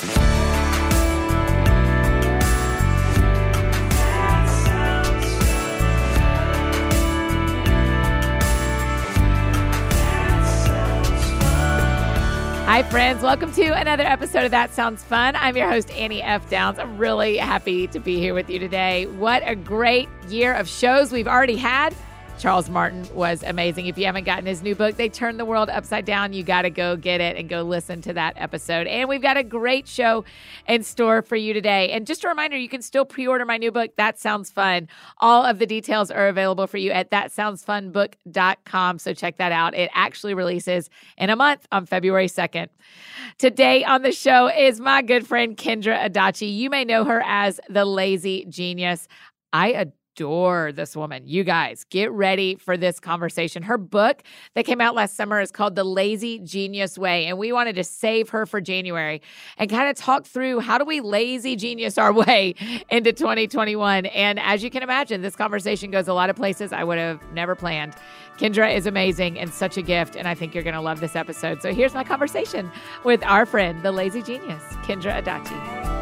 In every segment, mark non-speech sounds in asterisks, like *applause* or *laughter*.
Hi, friends. Welcome to another episode of That Sounds Fun. I'm your host, Annie F. Downs. I'm really happy to be here with you today. What a great year of shows we've already had. Charles Martin was amazing. If you haven't gotten his new book, They Turned the World Upside Down, you got to go get it and go listen to that episode. And we've got a great show in store for you today. And just a reminder, you can still pre order my new book, That Sounds Fun. All of the details are available for you at thatsoundsfunbook.com. So check that out. It actually releases in a month on February 2nd. Today on the show is my good friend Kendra Adachi. You may know her as the Lazy Genius. I adore adore this woman. You guys, get ready for this conversation. Her book that came out last summer is called The Lazy Genius Way. And we wanted to save her for January and kind of talk through how do we lazy genius our *laughs* way into 2021. And as you can imagine, this conversation goes a lot of places I would have never planned. Kendra is amazing and such a gift. And I think you're going to love this episode. So here's my conversation with our friend, the lazy genius, Kendra Adachi.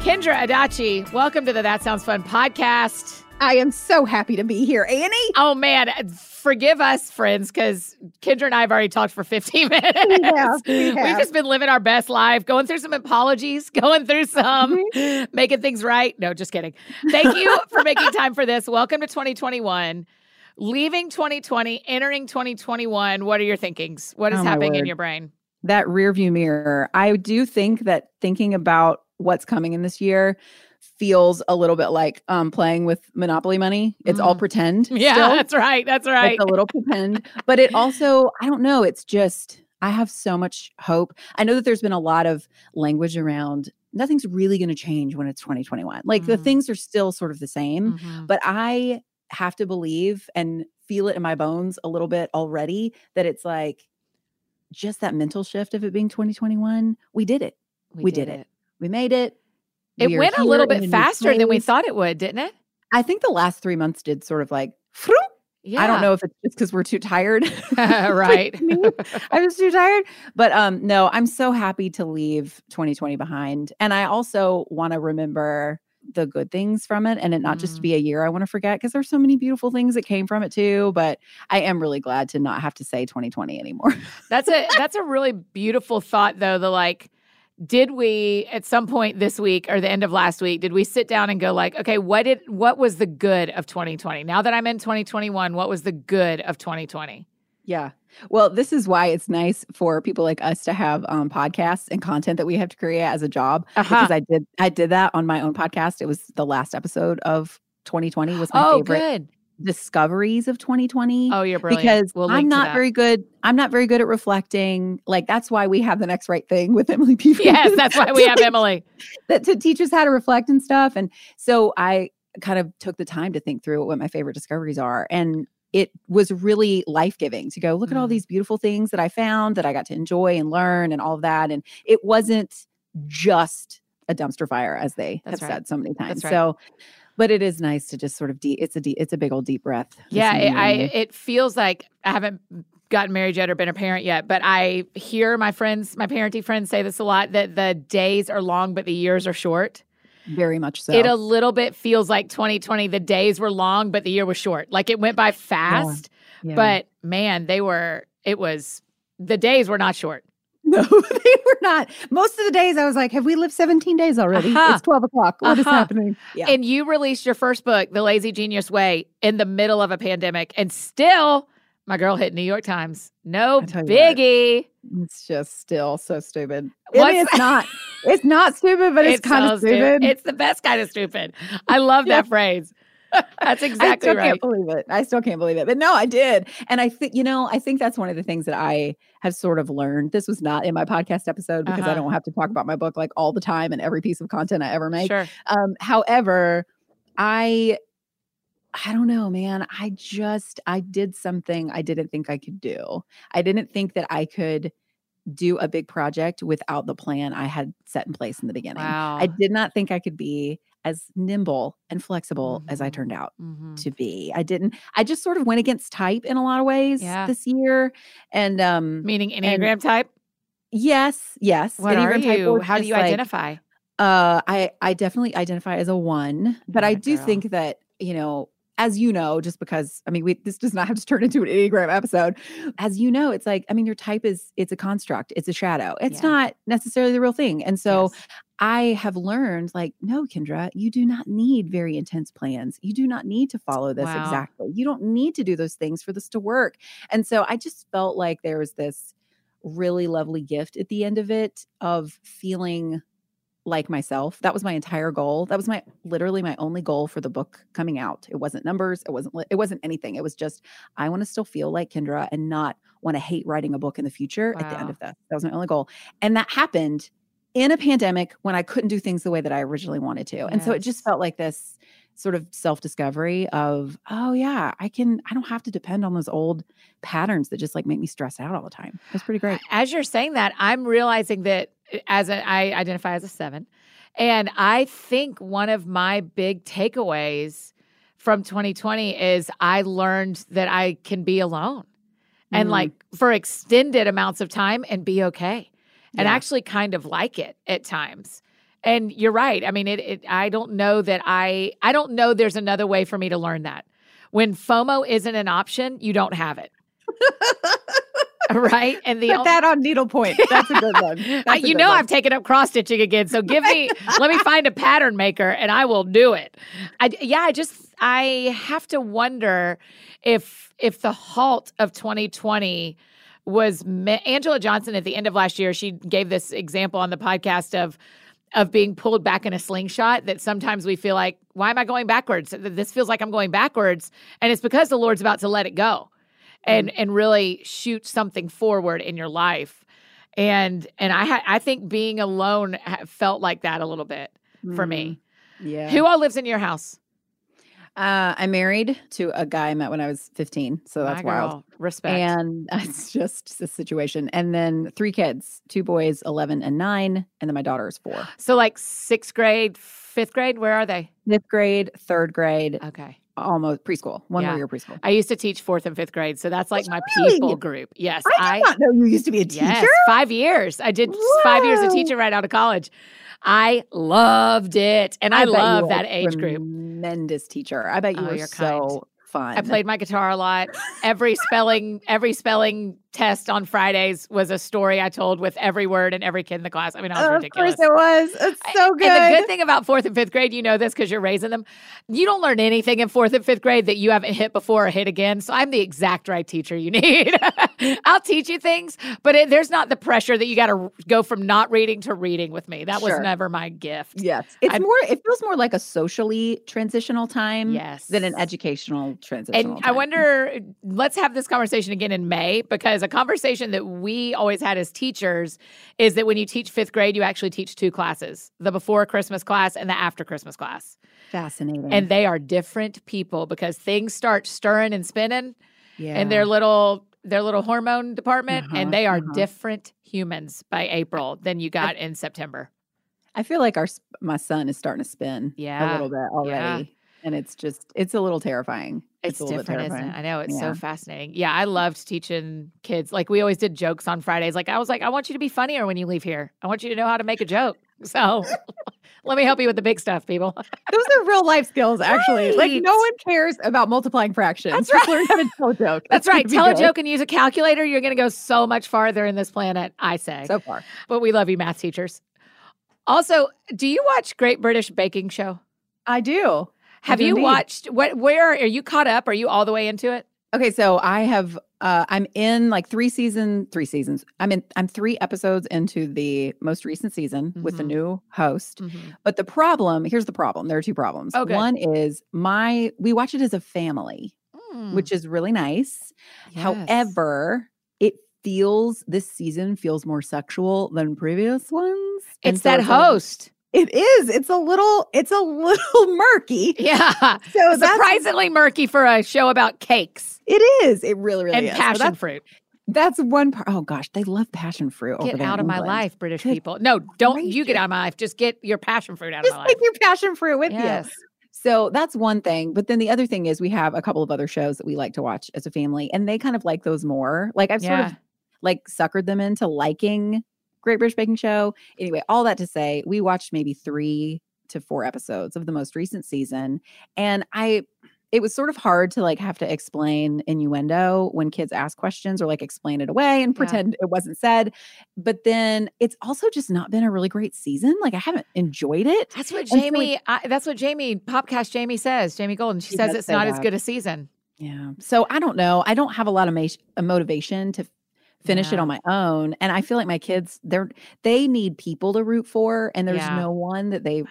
Kendra Adachi, welcome to the That Sounds Fun podcast. I am so happy to be here, Annie. Oh man, forgive us, friends, because Kendra and I have already talked for 15 minutes. *laughs* Yeah, we have. We've just been living our best life, going through some apologies, *laughs* going through some mm-hmm. making things right. No, just kidding. Thank you *laughs* for making time for this. Welcome to 2021. Leaving 2020, entering 2021. What are your thinkings? What is oh, happening in your brain? That rearview mirror. I do think that thinking about what's coming in this year feels a little bit like um, playing with monopoly money. It's mm. all pretend. *laughs* Yeah, still. that's right. That's right. It's a little pretend, but it also I don't know, it's just I have so much hope. I know that there's been a lot of language around nothing's really going to change when it's 2021. Like mm. the things are still sort of the same, mm-hmm. but I have to believe and feel it in my bones a little bit already that it's like just that mental shift of it being 2021. We did it. We, we did, did, it. We made it. It we went a little bit faster than we thought it would, didn't it? I think the last three months did sort of like, yeah. I don't know if it's just because we're too tired. *laughs* *laughs* right. I was too tired. But um, no, I'm so happy to leave 2020 behind. And I also want to remember the good things from it and it not mm. just be a year I want to forget because there's so many beautiful things that came from it too. But I am really glad to not have to say 2020 anymore. that's a that's a really beautiful thought though. The like did we at some point this week or the end of last week did we sit down and go like okay what did what was the good of 2020 now that i'm in 2021 what was the good of 2020 yeah. Well this is why it's nice for people like us to have um, podcasts and content that we have to create as a job. Uh-huh. because i did i did that on my own podcast. It was the last episode of 2020 was my oh, favorite good discoveries of 2020. Oh, you're brilliant. Because we'll I'm not very good. I'm not very good at reflecting. Like that's why we have the next right thing with Emily P. Yes, that's why *laughs* we have Emily. that to teach us how to reflect and stuff. And so I kind of took the time to think through what my favorite discoveries are. And it was really life giving to go look mm. at all mm. these beautiful things that I found that I got to enjoy and learn and all of that. And it wasn't just a dumpster fire, as they That's have right. said so many times. Right. So but it is nice to just sort of deep it's a deep it's a big old deep breath yeah it, i it feels like i haven't gotten married yet or been a parent yet but i hear my friends my parenting friends say this a lot that the days are long but the years are short. Very much so. It a little bit feels like 2020 the days were long but the year was short. Like it went by fast yeah. Yeah. but man they were it was the days were not short *laughs* no, they were not. Most of the days I was like, have we lived 17 days already? Uh-huh. It's 12 o'clock. What uh-huh. is happening? Yeah. And you released your first book, The Lazy Genius Way, in the middle of a pandemic. And still, my girl hit New York Times. No biggie. What, it's just still so stupid. it's not. It's not stupid, but *laughs* it's, it's kind so of stupid. stupid. It's the best kind of stupid. I love *laughs* that phrase. That's *laughs* exactly I still right. can't believe it. I still can't believe it. But no, I did. And I think, you know, I think that's one of the things that I have sort of learned. This was not in my podcast episode because uh-huh. I don't have to talk about my book like all the time and every piece of content I ever make. Sure. Um, however, I I don't know, man. I just I did something I didn't think I could do. I didn't think that I could do a big project without the plan I had set in place in the beginning. Wow. I did not think I could be as nimble and flexible as I Mhm. turned out Mhm. to be. I didn't I just sort of went against type in a lot of ways Yeah. this year. And um Meaning Enneagram type? yes, yes. What are Enneagram type you? How do you like, identify? Uh I I definitely identify as a 1, but I do girl. think that, you know, as you know, just because I mean, we this does not have to turn into an Enneagram episode. As you know, it's like I mean, your type is it's a construct, it's a shadow. It's Yeah. not necessarily the real thing. And so Yes. I have learned like, no, Kendra, you do not need very intense plans. You do not need to follow this Wow. exactly. You don't need to do those things for this to work. And so I just felt like there was this really lovely gift at the end of it of feeling like myself. That was my entire goal. That was my literally my only goal for the book coming out. It wasn't numbers, it wasn't it wasn't anything. It was just I want to still feel like Kendra and not want to hate writing a book in the future at the end of that. That was my only goal. And that happened in a pandemic when I couldn't do things the way that I originally wanted to. And so it just felt like this sort of self-discovery of, oh yeah, I can I don't have to depend on those old patterns that just like make me stress out all the time. That's pretty great. As you're saying that, I'm realizing that as a, I identify as a seven, and I think one of my big takeaways from 2020 is I learned that I can be alone and Mm. like for extended amounts of time and be okay and Yeah. actually kind of like it at times. And you're right. I mean, it, it. I don't know that I. I don't know. There's another way for me to learn that. When FOMO isn't an option, you don't have it, *laughs* *laughs* right? And the Put that on needlepoint. That's a good one. *laughs* A you good know one. I've taken up cross stitching again. So give me, *laughs* let me find a pattern maker and I will do it. I, yeah, I just, I have to wonder if, if the halt of 2020 was me- Angela Johnson at the end of last year, she gave this example on the podcast of, of being pulled back in a slingshot that sometimes we feel like, why am I going backwards? This feels like I'm going backwards. And it's because the Lord's about to let it go and and really shoot something forward in your life. And and I ha- I think being alone ha- felt like that a little bit for me. Mm, Yeah. Who all lives in your house? Uh, I'm married to a guy I met when I was 15. So that's My wild. girl. Respect. And *laughs* it's just the situation. And then three kids, two boys, 11 and nine. And then my daughter is four. so like sixth grade, fifth grade, where are they? Fifth grade, third grade, Okay. Almost preschool, one Yeah. more year preschool. I used to teach fourth and fifth grade, so that's like my Really? people group. Yes, I did not know you used to be a teacher. Yes, five years. I did five years of Whoa. teaching right out of college. I loved it, and I, you love that age group. Tremendous teacher. I bet you Oh, were you're so kind. fun. I played my guitar a lot. Every spelling, every spelling test on Fridays was a story I told with every word and every kid in the class. I mean, I was Of ridiculous. course it was. It's so good. And the good thing about fourth and fifth grade, you know this because you're raising them. You don't learn anything in fourth and fifth grade that you haven't hit before or hit again. So I'm the exact right teacher you *laughs* need. I'll teach you things, but it, there's not the pressure that you got to go from not reading to reading with me. That was never my gift. Yes. It's I- more it feels more like a socially transitional time Yes. than an educational transitional And I wonder, let's have this conversation again in May because a conversation that we always had as teachers is that when you teach fifth grade, you actually teach two classes the before Christmas class and the after Christmas class. fascinating. And they are different people because things start stirring and spinning yeah. in their little their little hormone department Uh-huh, and they are uh-huh. different humans by April than you got in September. I feel like our my son is starting to spin Yeah, a little bit already. And it's just it's a little terrifying. It's, little different, isn't it? I know it's so fascinating. Yeah, I loved teaching kids. Like we always did jokes on Fridays. Like I was like, I want you to be funnier when you leave here. I want you to know how to make a joke. *laughs* So *laughs* let me help you with the big stuff, people. Those are real life skills, *laughs* actually. Like no one cares about multiplying fractions. That's Just right. learn how to tell a joke. That's gonna right. Tell a joke and use a calculator. You're going to go so much farther in this planet, I say. So far. but we love you, math teachers. Also, do you watch Great British Baking Show? I do. Have you indeed. watched what where are you caught up? Are you all the way into it? Okay, so I have uh I'm in like 3 season 3 seasons. I'm in I'm 3 episodes into the most recent season with the Mhm. new host. But the problem, here's the problem. There are two problems. Oh, good. One is my we watch it as a family, Mm, which is really nice. yes. However, it feels this season feels more sexual than previous ones. it's so that host. It is. It's a little it's a *laughs* little murky. Yeah. So Surprisingly murky for a show about cakes it is. It really really and is. So passion that's- fruit. That's one part. Oh gosh, they love passion fruit. over Get out of my life, British Good people. No, don't you get out of my life. Just get your passion fruit out Just of my life. take your passion fruit with Yes. you. So that's one thing. But then the other thing is we have a couple of other shows that we like to watch as a family, and they kind of like those more. Like I've sort of like suckered them into liking Great British Baking Show. Anyway, all that to say, we watched maybe three to four episodes of the most recent season. And I it was sort of hard to like have to explain innuendo when kids ask questions or like explain it away and Yeah. pretend it wasn't said. But then it's also just not been a really great season. Like I haven't enjoyed it. That's what so it- Jamie. I, that's what Jamie Popcast Jamie says. Jamie Golden. She She says it's not as good a season. Yeah. So I don't know. I don't have a lot of ma- motivation to finish it on my own. And I feel like my kids, they're they need people to root for, and there's Yeah. no one that they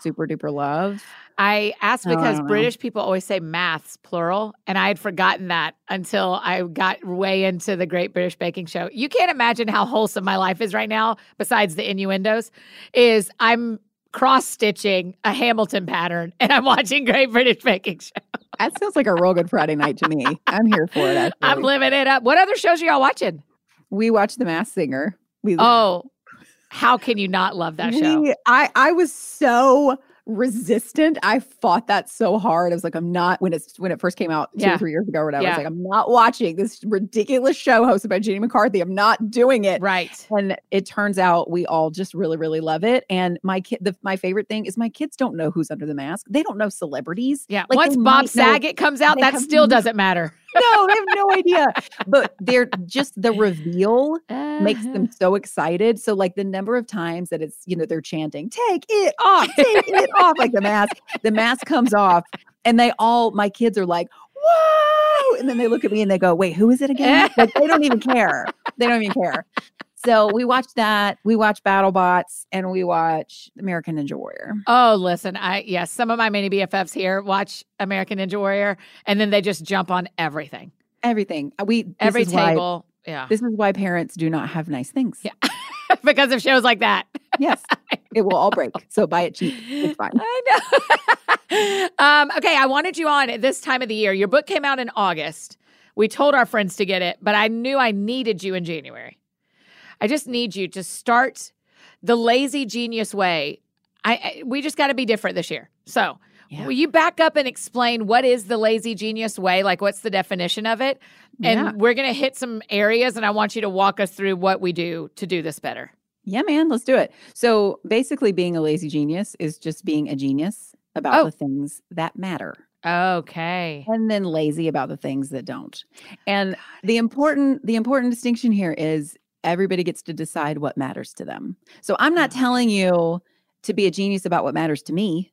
super duper love. I asked Oh, I because know. British people always say maths plural, and I had forgotten that until I got way into the Great British Baking Show. You can't imagine how wholesome my life is right now. Besides the innuendos, is I'm cross stitching a Hamilton pattern, and I'm watching Great British Baking Show. That sounds like a real good Friday night to me. I'm here for it. *laughs* Actually. I'm living it up. What other shows are y'all watching? We watched The Masked Singer. We Oh, how can you not love that show? I I was so resistant. I fought that so hard. I was like, I'm not when it's when it first came out two Yeah. or three years ago or whatever. I was like, I'm not watching this ridiculous show hosted by Jenny McCarthy. I'm not doing it. Right. And it turns out we all just really, really love it. And my kid, the, my favorite thing is my kids don't know who's under the mask. They don't know celebrities. Yeah. Like, Once Bob might know- Saget comes out, that still *laughs* doesn't matter. No, they have no idea. But they're just the reveal makes Uh-huh. them so excited. So like the number of times that it's, you know, they're chanting, take it off, take it off, like the mask, the mask comes off and they all, my kids are like, whoa. And then they look at me and they go, wait, who is it again? Like they don't even care. They don't even care. So we watch that. We watch BattleBots and we watch American Ninja Warrior. Oh, listen, I yes, some of my mini BFFs here watch American Ninja Warrior, and then they just jump on everything, Everything. Uh, We every is why- table. yeah, this is why parents do not have nice things. Yeah. *laughs* because of shows like that. Yes. *laughs* It will all break. So buy it cheap. It's fine. *laughs* I know. um, okay, I wanted you on at this time of the year. Your book came out in August. We told our friends to get it, but I knew I needed you in January. I just need you to start the lazy genius way. I, I we just got to be different this year. So, Yeah. will you back up and explain what is the lazy genius way? Like, what's the definition of it? And Yeah. we're going to hit some areas, and I want you to walk us through what we do to do this better. Yeah, man, let's do it. So basically, being a lazy genius is just being a genius about Oh. the things that matter, Okay. and then lazy about the things that don't. And the important the important distinction here is everybody gets to decide what matters to them. So I'm not Oh. telling you to be a genius about what matters to me.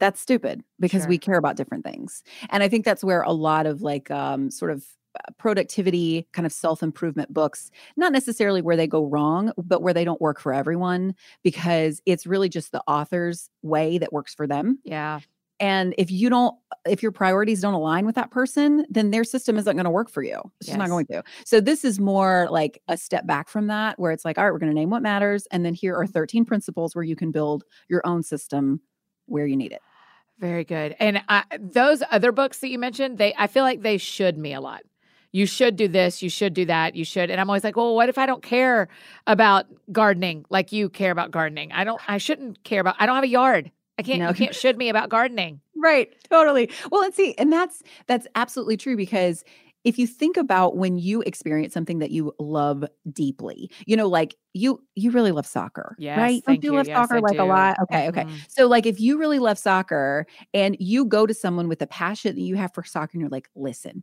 That's stupid because Sure. we care about different things. And I think that's where a lot of like um sort of uh, productivity kind of self-improvement books not necessarily where they go wrong but where they don't work for everyone because it's really just the author's way that works for them Yeah. And if you don't if your priorities don't align with that person then their system isn't going to work for you it's just not going to so this is more like a step back from that where it's like all right we're going to name what matters and then here are mm-hmm. 13 principles where you can build your own system where you need it Very good. And I, those other books that you mentioned, they I feel like they should me a lot. You should do this, you should do that, you should. And I'm always like, well, what if I don't care about gardening like you care about gardening? I don't I shouldn't care about I don't have a yard. I can't No. you can't should me about gardening. Right, totally. Well, and see, and that's that's absolutely true because if you think about when you experience something that you love deeply, you know, like you you really love soccer, Yes, right? thank you you. love Yes, soccer I like a lot? Okay, okay. Mhm. So like if you really love soccer and you go to someone with a passion that you have for soccer and you're like, "Listen,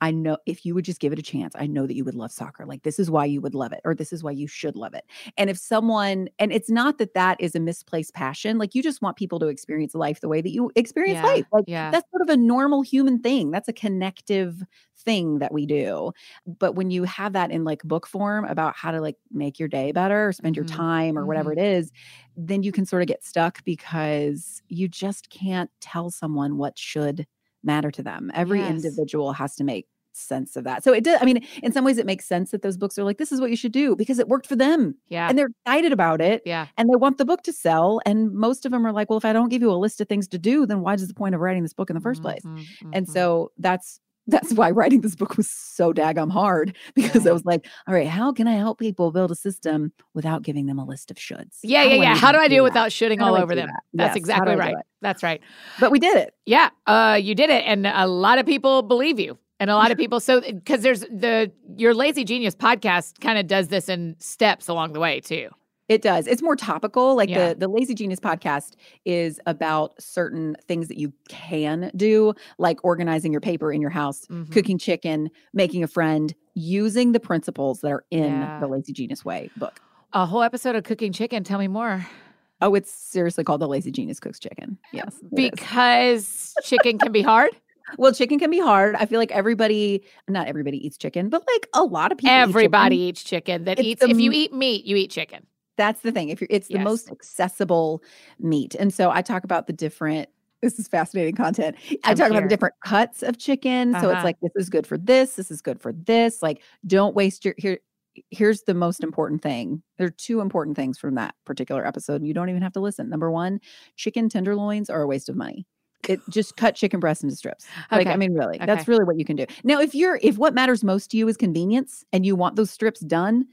I know if you would just give it a chance, I know that you would love soccer. Like this is why you would love it or this is why you should love it." And if someone and it's not that that is a misplaced passion, like you just want people to experience life the way that you experience Yeah, life. Like yeah. that's sort of a normal human thing. That's a connective thing that we do. But when you have that in like book form about how to like make your day better or spend your Mhm, time or whatever it is, then you can sort of get stuck because you just can't tell someone what should matter to them. Every Yes. individual has to make sense of that. So it does, I mean, in some ways it makes sense that those books are like, this is what you should do because it worked for them Yeah. and they're excited about it yeah. and they want the book to sell. And most of them are like, well, if I don't give you a list of things to do, then why is the point of writing this book in the 1st place? Mhm, And mhm. so that's that's why writing this book was so daggum hard because Right. I was like, all right, how can I help people build a system without giving them a list of shoulds? Yeah, How yeah, yeah. How do I do it without shooting How all over them? that? That's Yes, exactly right. That's right. But we did it. Yeah, uh, you did it, and a lot of people believe you, and a lot of *laughs* people. So, because there's the your Lazy Genius podcast kind of does this in steps along the way too. It does. It's more topical. Like Yeah. the the Lazy Genius podcast is about certain things that you can do, like organizing your paper in your house, Mhm. cooking chicken, making a friend, using the principles that are in Yeah. the Lazy Genius Way book. A whole episode of cooking chicken. Tell me more. Oh, it's seriously called the Lazy Genius Cooks Chicken. Yes. Because chicken can be hard. *laughs* well, chicken can be hard. I feel like everybody, not everybody eats chicken, but like a lot of people. eat. Everybody eats chicken. That It's eats. the If you eat meat, you eat chicken. That's the thing. If you're, it's the most accessible meat, and so I talk about the different. This is fascinating content. I I'm talk about the different cuts of chicken. So Uh-huh. it's like this is good for this. This is good for this. Like, don't waste your here. Here's the most important thing. There are two important things from that particular episode, you don't even have to listen. Number one, chicken tenderloins are a waste of money. It just cut chicken breasts into strips. Like, I mean, really, Okay. that's really what you can do. Now, if you're if what matters most to you is convenience and you want those strips done,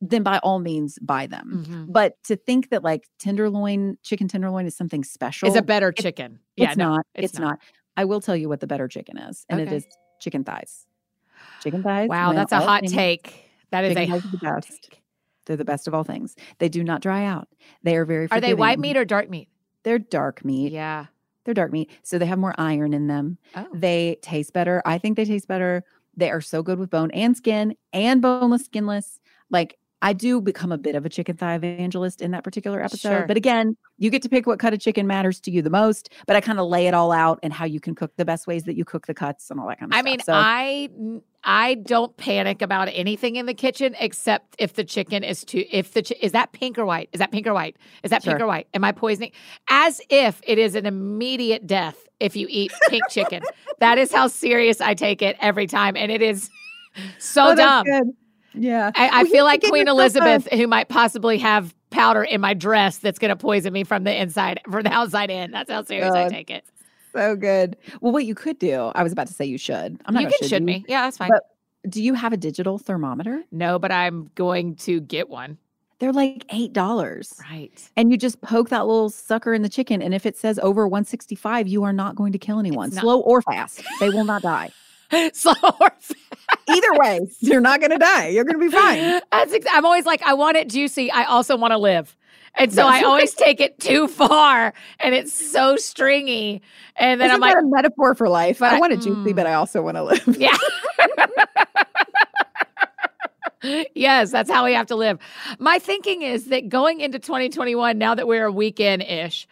then by all means buy them. Mhm. But to think that like tenderloin, chicken tenderloin is something special, Is a better it- chicken. it's yeah, no, not. it's It's, not. not. I will tell you what the better chicken is, and Okay. it is chicken thighs. Chicken thighs. Wow, that's a hot things. take. That is a Chicken thighs are the best. take. They're the best of all things. They do not dry out. They are very. Are they white meat or dark meat? They're dark meat. Yeah. They're dark meat, so they have more iron in them. Oh. They taste better. I think they taste better. They are so good with bone and skin and boneless, skinless. Like I do become a bit of a chicken thigh evangelist in that particular episode. Sure. But again, you get to pick what cut of chicken matters to you the most. But I kind of lay it all out and how you can cook the best ways that you cook the cuts and all that kind of stuff. I stuff. mean, so, I I don't panic about anything in the kitchen except if the chicken is too. If the chi- is that pink or white? Is that pink or white? Is that pink Sure. or white? Am I poisoning? As if it is an immediate death if you eat pink chicken. That is how serious I take it every time, and it is *laughs* so Oh, dumb. Yeah. I, I feel like Queen yourself a- Elizabeth, who might possibly have powder in my dress that's going to poison me from the inside, from the outside in. That's how serious I take it. So good. Well, what you could do, I was about to say you should. I'm not you can should you. me. Yeah, that's fine. But do you have a digital thermometer? no, but I'm going to get one. They're like eight dollars. Right. And you just poke that little sucker in the chicken. And if it says over 165, you are not going to kill anyone, slow or fast. They will not die. *laughs* Slow or fast. Either way, you're not going to die. You're going to be fine. That's ex- I'm always like, I want it juicy. I also want to live. And so I always take it too far and it's so stringy. And then Isn't I'm like, a metaphor for life? I I- want it juicy, mm. but I also want to live. Yeah. *laughs* yes, that's how we have to live. My thinking is that going into 2021, now that we're a weekend ish,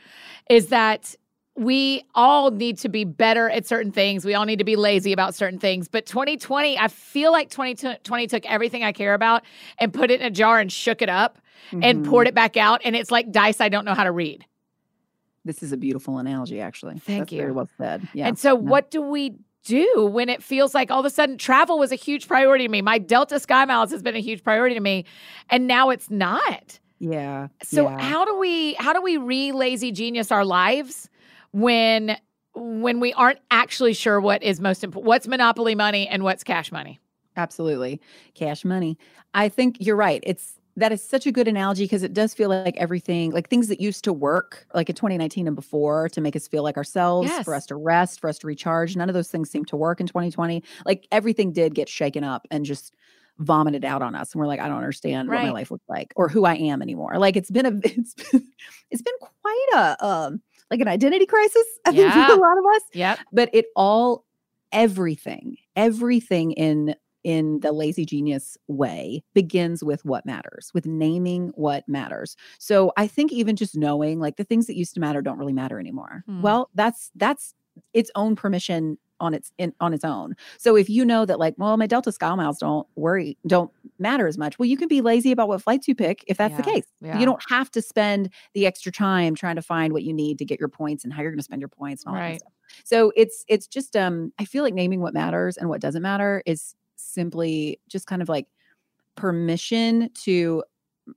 is that we all need to be better at certain things. We all need to be lazy about certain things. But 2020, I feel like 2020 took everything I care about and put it in a jar and shook it up and Mhm. poured it back out. And it's like dice I don't know how to read. This is a beautiful analogy, actually. Thank That's Very you. well said. Yeah. And so, no. what do we do when it feels like all of a sudden travel was a huge priority to me? My Delta Sky Miles has been a huge priority to me, and now it's not. Yeah. So yeah. how do we how do we re lazy genius our lives when when we aren't actually sure what is most important? What's monopoly money and what's cash money? Absolutely. Cash money. I think you're right. It's that is such a good analogy because it does feel like everything, like things that used to work, like in 2019 and before, to make us feel like ourselves, Yes. for us to rest, for us to recharge. None of those things seem to work in 2020. Like everything did get shaken up and just vomited out on us. And we're like, I don't understand what my life looks like or who I am anymore. Like it's been a *laughs* it's been, it's been quite a um like an identity crisis, *laughs* I think, for a lot of us Yeah. but it all everything everything in in the lazy genius way begins with what matters with naming what matters so i think even just knowing like the things that used to matter don't really matter anymore Hmm. well that's that's its own permission on its in, on its own so if you know that like well my delta sky miles don't worry don't matter as much well you can be lazy about what flights you pick if that's the case yeah. you don't have to spend the extra time trying to find what you need to get your points and how you're going to spend your points and all that Right. stuff so it's it's just um I feel like naming what matters and what doesn't matter is simply just kind of like permission to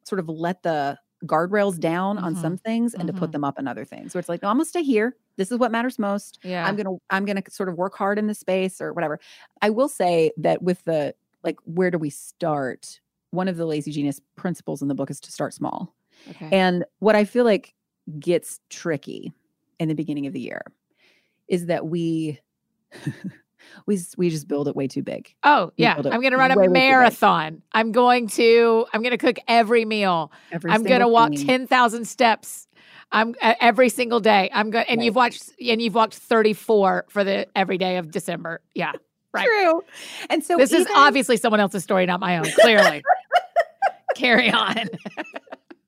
sort of let the guardrails down on Mhm. some things and to put Mhm. them up on other things. So it's like, no, I'm gonna stay here. This is what matters most. Yeah. I'm gonna I'm gonna sort of work hard in this space or whatever. I will say that with the like, where do we start? One of the lazy genius principles in the book is to start small. okay. And what I feel like gets tricky in the beginning of the year is that we *laughs* we we just build it way too big. oh, we yeah. I'm going to run a way, way too big. marathon. I'm going to I'm going to cook every meal. Every I'm going to single walk thing. 10,000 steps. I'm uh, every single day. I'm going and Right. you've watched and you've walked 34 for the every day of December. Yeah. right. True. And so this is obviously someone else's story, not my own. Clearly. *laughs* Carry on. *laughs*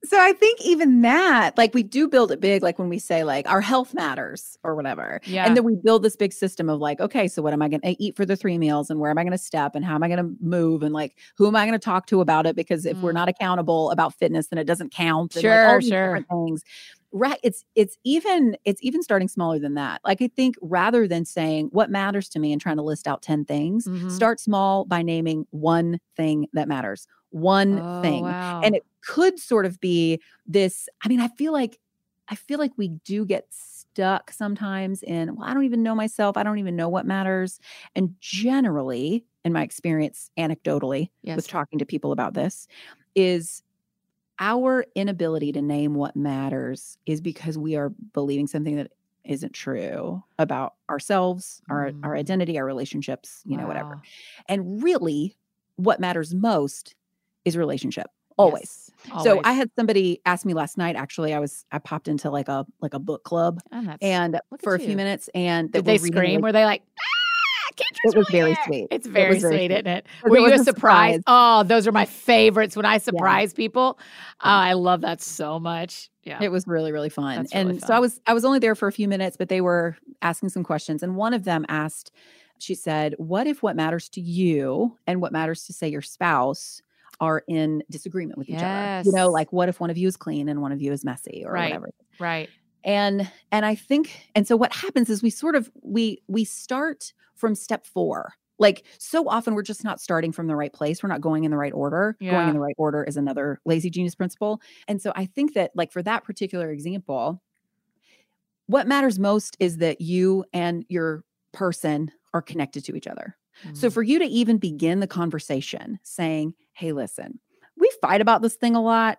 so I think even that, like we do build it big, like when we say like our health matters or whatever. Yeah. And then we build this big system of like, okay, so what am I going to eat for the three meals and where am I going to step and how am I going to move and like who am I going to talk to about it? Because if we're Mm. not accountable about fitness, then it doesn't count. and, like, Sure, all these sure. different Things. Right. It's it's even it's even starting smaller than that. Like I think rather than saying what matters to me and trying to list out 10 things, Mhm. start small by naming one thing that matters. One Oh, thing wow. and it could sort of be this i mean i feel like i feel like we do get stuck sometimes in well i don't even know myself i don't even know what matters and generally in my experience anecdotally yes. with talking to people about this is our inability to name what matters is because we are believing something that isn't true about ourselves our our Mm. identity our relationships you know whatever and really what matters most is relationship always Yes, so I had somebody ask me last night. Actually, I was I popped into like a like a book club Oh, and for a at few minutes, and did that they scream? like- Were they like, ah, It was very here." sweet. It's It very was very sweet, sweet. isn't it? Were it you a surprise? surprise. Oh, those are my favorites when I surprise people. Oh, I love that so much. Yeah. It was really really fun. That's and really so I was I was only there for a few minutes, but they were asking some questions, and one of them asked. She said, "What if what matters to you and what matters to say your spouse?" Are in disagreement with each other. You know, like what if one of you is clean and one of you is messy or Right. whatever. right. And and i think and so what happens is we sort of we we start from step four. Like so often we're just not starting from the right place. We're not going in the right order. Going in the right order is another lazy genius principle. And so i think that like for that particular example what matters most is that you and your person are connected to each other. So Mm. for you to even begin the conversation saying, "Hey, listen, we fight about this thing a lot,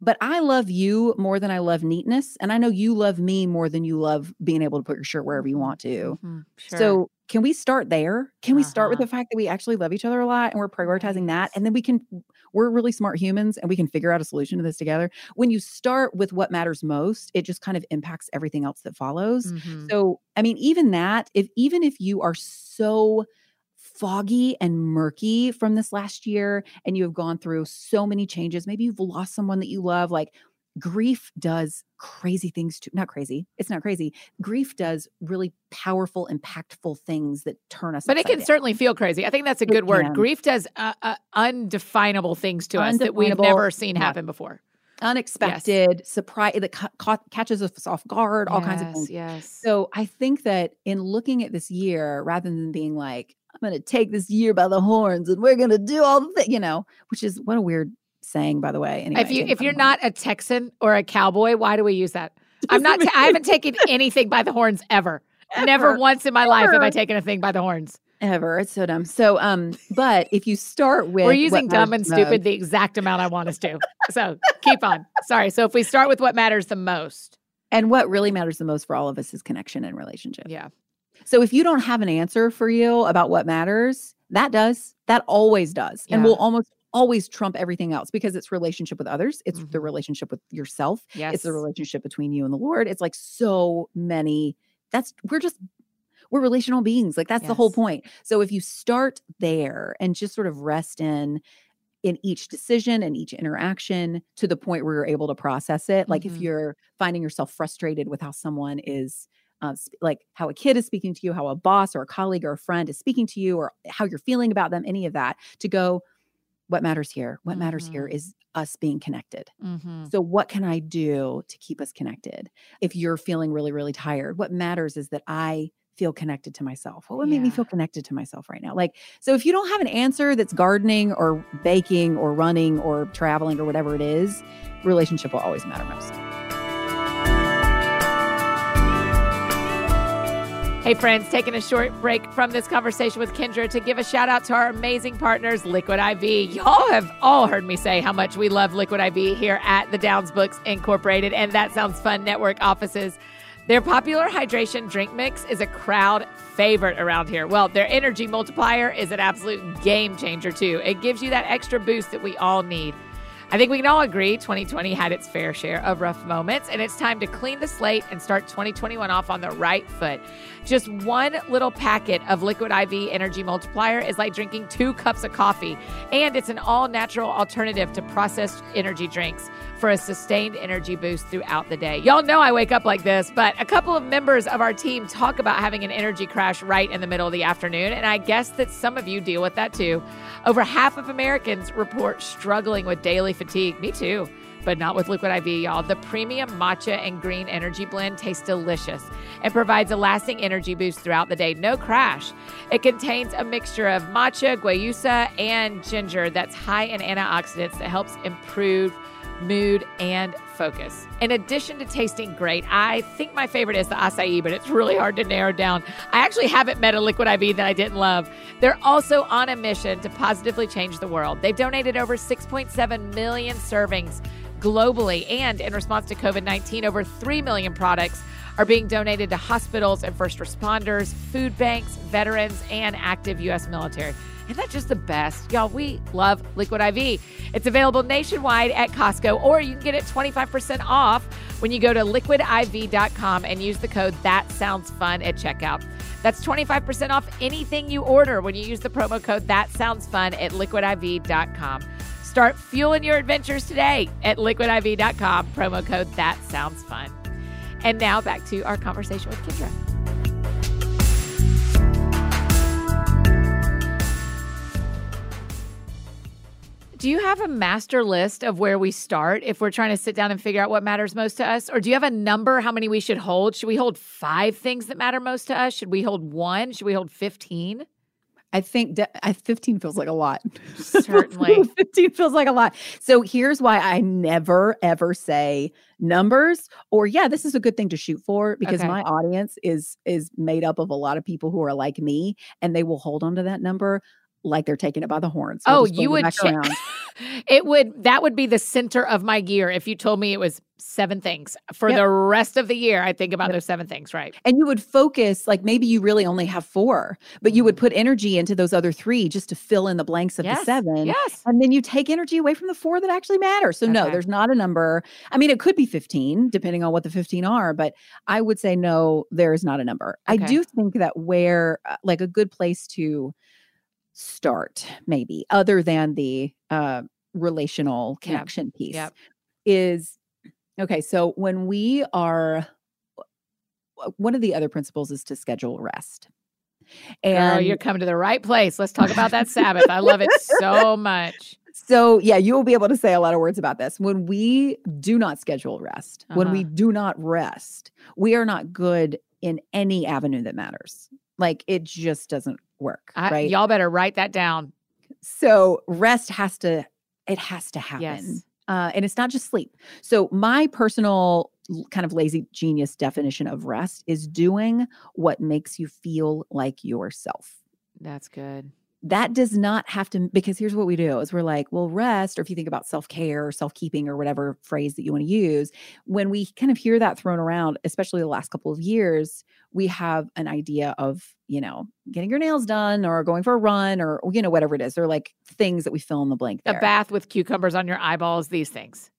but I love you more than I love neatness, and I know you love me more than you love being able to put your shirt wherever you want to." mhm, sure. So, can we start there? Can we start with Uh-huh. the fact that we actually love each other a lot and we're prioritizing that and then we can we're really smart humans and we can figure out a solution to this together. When you start with what matters most, it just kind of impacts everything else that follows. Mhm. So, I mean, even that, if even if you are so foggy and murky from this last year and you have gone through so many changes, maybe you've lost someone that you love, like grief does crazy things to not crazy. It's not crazy. Grief does really powerful, impactful things that turn us but it can down. certainly feel crazy. I think that's a It good word. can. Grief does uh, uh, undefinable things to us that we've never seen yeah. happen before. unexpected, surprise that ca- ca- catches us off guard, all kinds of things. Yes. So I think that in looking at this year, rather than being like, I'm going to take this year by the horns and we're going to do all the things, you know, which is what a weird saying, by the way. Anyway, if you if you're not a Texan or a cowboy, why do we use that? *laughs* I'm not. Ta- I haven't taken *laughs* anything by the horns ever. Never once in my life have I taken a thing by the horns. ever. It's so dumb. So, um, but if you start with, We're using dumb and stupid most- the exact amount I want us to. So keep on. Sorry. So if we start with what matters the most, and what really matters the most for all of us is connection and relationship. yeah, So if you don't have an answer for you about what matters, that does. That always does. And will almost always trump everything else because it's relationship with others, it's the Mhm. relationship with yourself, yes, it's the relationship between you and the Lord. It's like so many that's we're just we're relational beings. Like that's the whole point. So if you start there and just sort of rest in in each decision and each interaction to the point where you're able to process it. Like if Mhm. you're finding yourself frustrated with how someone is uh, like how a kid is speaking to you, how a boss or a colleague or a friend is speaking to you, or how you're feeling about them, any of that, to go, what matters here? What matters here Mhm. is us being connected. hmm So, what can I do to keep us connected? If you're feeling really, really tired, what matters is that I feel connected to myself? What would yeah. make me feel connected to myself right now? Like, so if you don't have an answer that's gardening or baking or running or traveling or whatever it is, relationship will always matter most. Hey, friends, taking a short break from this conversation with Kendra to give a shout out to our amazing partners, Liquid IV. Y'all have all heard me say how much we love Liquid IV here at the Downs Books Incorporated and That Sounds Fun Network offices. Their popular hydration drink mix is a crowd favorite around here. Well, their energy multiplier is an absolute game changer, too. It gives you that extra boost that we all need. I think we can all agree 2020 had its fair share of rough moments, and it's time to clean the slate and start 2021 off on the right foot. Just one little packet of Liquid IV Energy Multiplier is like drinking two cups of coffee, and it's an all natural alternative to processed energy drinks for a sustained energy boost throughout the day. Y'all know I wake up like this, but a couple of members of our team talk about having an energy crash right in the middle of the afternoon, and I guess that some of you deal with that too. Over half of Americans report struggling with daily fatigue. Me too but not with Liquid IV, y'all. The premium matcha and green energy blend tastes delicious and provides a lasting energy boost throughout the day. No crash. It contains a mixture of matcha, guayusa, and ginger that's high in antioxidants that helps improve mood, and focus. In addition to tasting great, I think my favorite is the acai, but it's really hard to narrow down. I actually haven't met a liquid IV that I didn't love. They're also on a mission to positively change the world. They've donated over 6.7 million servings globally, and in response to COVID 19, over 3 million products are being donated to hospitals and first responders, food banks, veterans, and active U.S. military. Isn't that just the best? Y'all, we love Liquid IV. It's available nationwide at Costco, or you can get it 25% off when you go to liquidiv.com and use the code That Sounds Fun at checkout. That's 25% off anything you order when you use the promo code That Sounds Fun at liquidiv.com. Start fueling your adventures today at liquidiv.com, promo code That Sounds Fun. And now back to our conversation with Kendra. Do you have a master list of where we start if we're trying to sit down and figure out what matters most to us? Or do you have a number how many we should hold? Should we hold five things that matter most to us? Should we hold one? Should we hold 15? I think de- 15 feels like a lot. *laughs* Certainly. *laughs* 15 feels like a lot. So here's why I never, ever say numbers or yeah this is a good thing to shoot for because okay. my audience is is made up of a lot of people who are like me and they will hold on to that number like they're taking it by the horns. So oh, you would *laughs* it would that would be the center of my gear if you told me it was seven things for yep. the rest of the year. I think about yep. those seven things, right? And you would focus like maybe you really only have four, but you would mm-hmm. put energy into those other three just to fill in the blanks of yes. the seven. Yes. And then you take energy away from the four that actually matter. So okay. no, there's not a number. I mean, it could be 15 depending on what the 15 are, but I would say no, there is not a number. Okay. I do think that where uh, like a good place to start maybe other than the uh, relational connection yep. piece is okay so when we are one of the other principles is to schedule rest and Girl, you're coming to the right place let's talk about that sabbath i love it so much *laughs* so yeah you will be able to say a lot of words about this when we do not schedule rest uh-huh. when we uh-huh. do not rest we are not good in any avenue that matters like it just doesn't work. I, right. Y'all better write that down. So rest has to, it has to happen. Yes. Uh, and it's not just sleep. So my personal kind of lazy genius definition of rest is doing what makes you feel like yourself. That's good that does not have to because here's what we do is we're like well rest or if you think about self-care or self-keeping or whatever phrase that you want to use when we kind of hear that thrown around especially the last couple of years we have an idea of you know getting your nails done or going for a run or you know whatever it is. They're like things that we fill in the blank there. a bath with cucumbers on your eyeballs these things.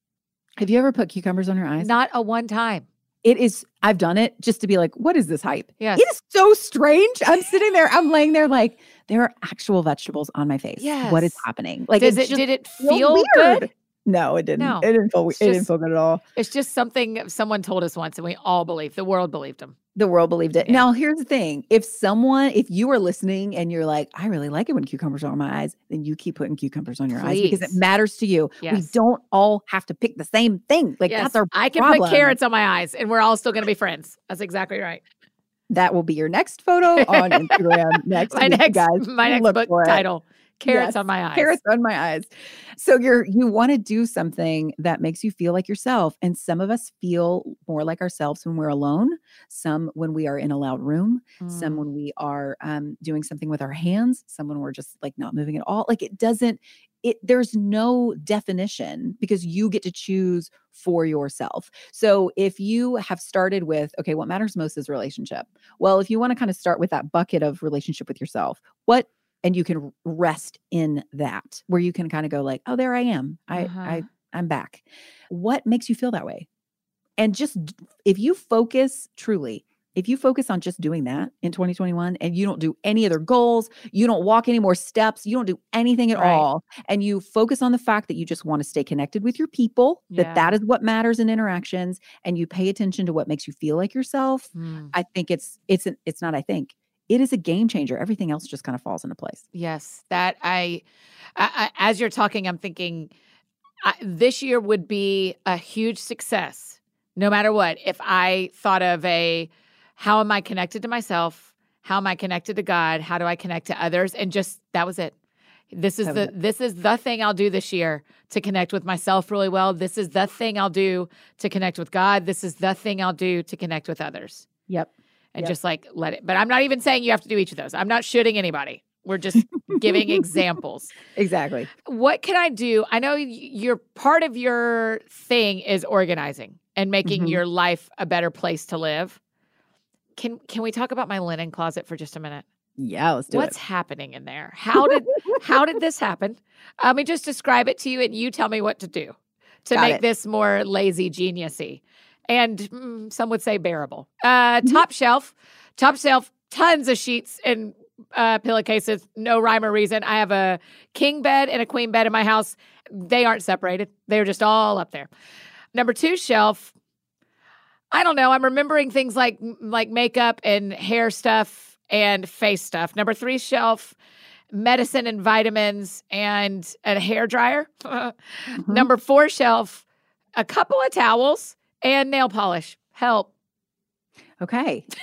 Have you ever put cucumbers on your eyes? Not a one time. It is i've done it just to be like what is this hype? Yeah, it is so strange. I'm sitting there i'm laying there like there are actual vegetables on my face yes. what is happening like Does it did it feel weird. good no, it didn't. No, it didn't feel. It just, didn't feel good at all. It's just something someone told us once, and we all believed. The world believed them. The world believed it. Yeah. Now, here's the thing: if someone, if you are listening and you're like, "I really like it when cucumbers are on my eyes," then you keep putting cucumbers on your Please. eyes because it matters to you. Yes. We don't all have to pick the same thing. Like yes. that's our. I can problem. put carrots on my eyes, and we're all still going to be friends. That's exactly right. That will be your next photo on Instagram *laughs* next my week, next, guys. my next Look book title: Carrots Yes, on my eyes. Carrots on my eyes. So you're you want to do something that makes you feel like yourself. And some of us feel more like ourselves when we're alone, some when we are in a loud room, some Mm. when we are um, doing something with our hands, some when we're just like not moving at all. Like it doesn't, it there's no definition because you get to choose for yourself. So if you have started with, okay, what matters most is relationship. Well, if you want to kind of start with that bucket of relationship with yourself, what and you can rest in that where you can kind of go like, oh, there I am. I Uh-huh. I I'm back. What makes you feel that way? And just if you focus truly, if you focus on just doing that in 2021 and you don't do any other goals, you don't walk any more steps, you don't do anything at Right. all, and you focus on the fact that you just want to stay connected with your people, Yeah. that that is what matters in interactions, and you pay attention to what makes you feel like yourself, Mm. I think it's it's an, it's not I think it is a game changer. Everything else just kind of falls into place. Yes, that I, I, I as you're talking, I'm thinking I, this year would be a huge success, no matter what. If I thought of a, how am I connected to myself? How am I connected to God? How do I connect to others? And just that was it. This is the this is the thing I'll do this year to connect with myself really well. This is the thing I'll do to connect with God. This is the thing I'll do to connect with others. Yep. And Yep. just like let it. But I'm not even saying you have to do each of those. I'm not shooting anybody. We're just *laughs* giving examples Exactly. what can I do? I know y- your part of your thing is organizing and making Mhm. your life a better place to live. Can can we talk about my linen closet for just a minute? Yeah, let's do What's it. What's happening in there? How did how did this happen? Let me just describe it to you and you tell me what to do to Got make it. this more lazy geniusy and mm, some would say bearable. Uh, Mhm. top shelf, top shelf, tons of sheets and uh, pillowcases. No rhyme or reason. I have a king bed and a queen bed in my house. They aren't separated. They're just all up there. Number two shelf. I don't know. I'm remembering things like like makeup and hair stuff and face stuff. Number three shelf, medicine and vitamins and a hair dryer. *laughs* Mhm. Number four shelf, a couple of towels and nail polish. Help. Okay. *laughs*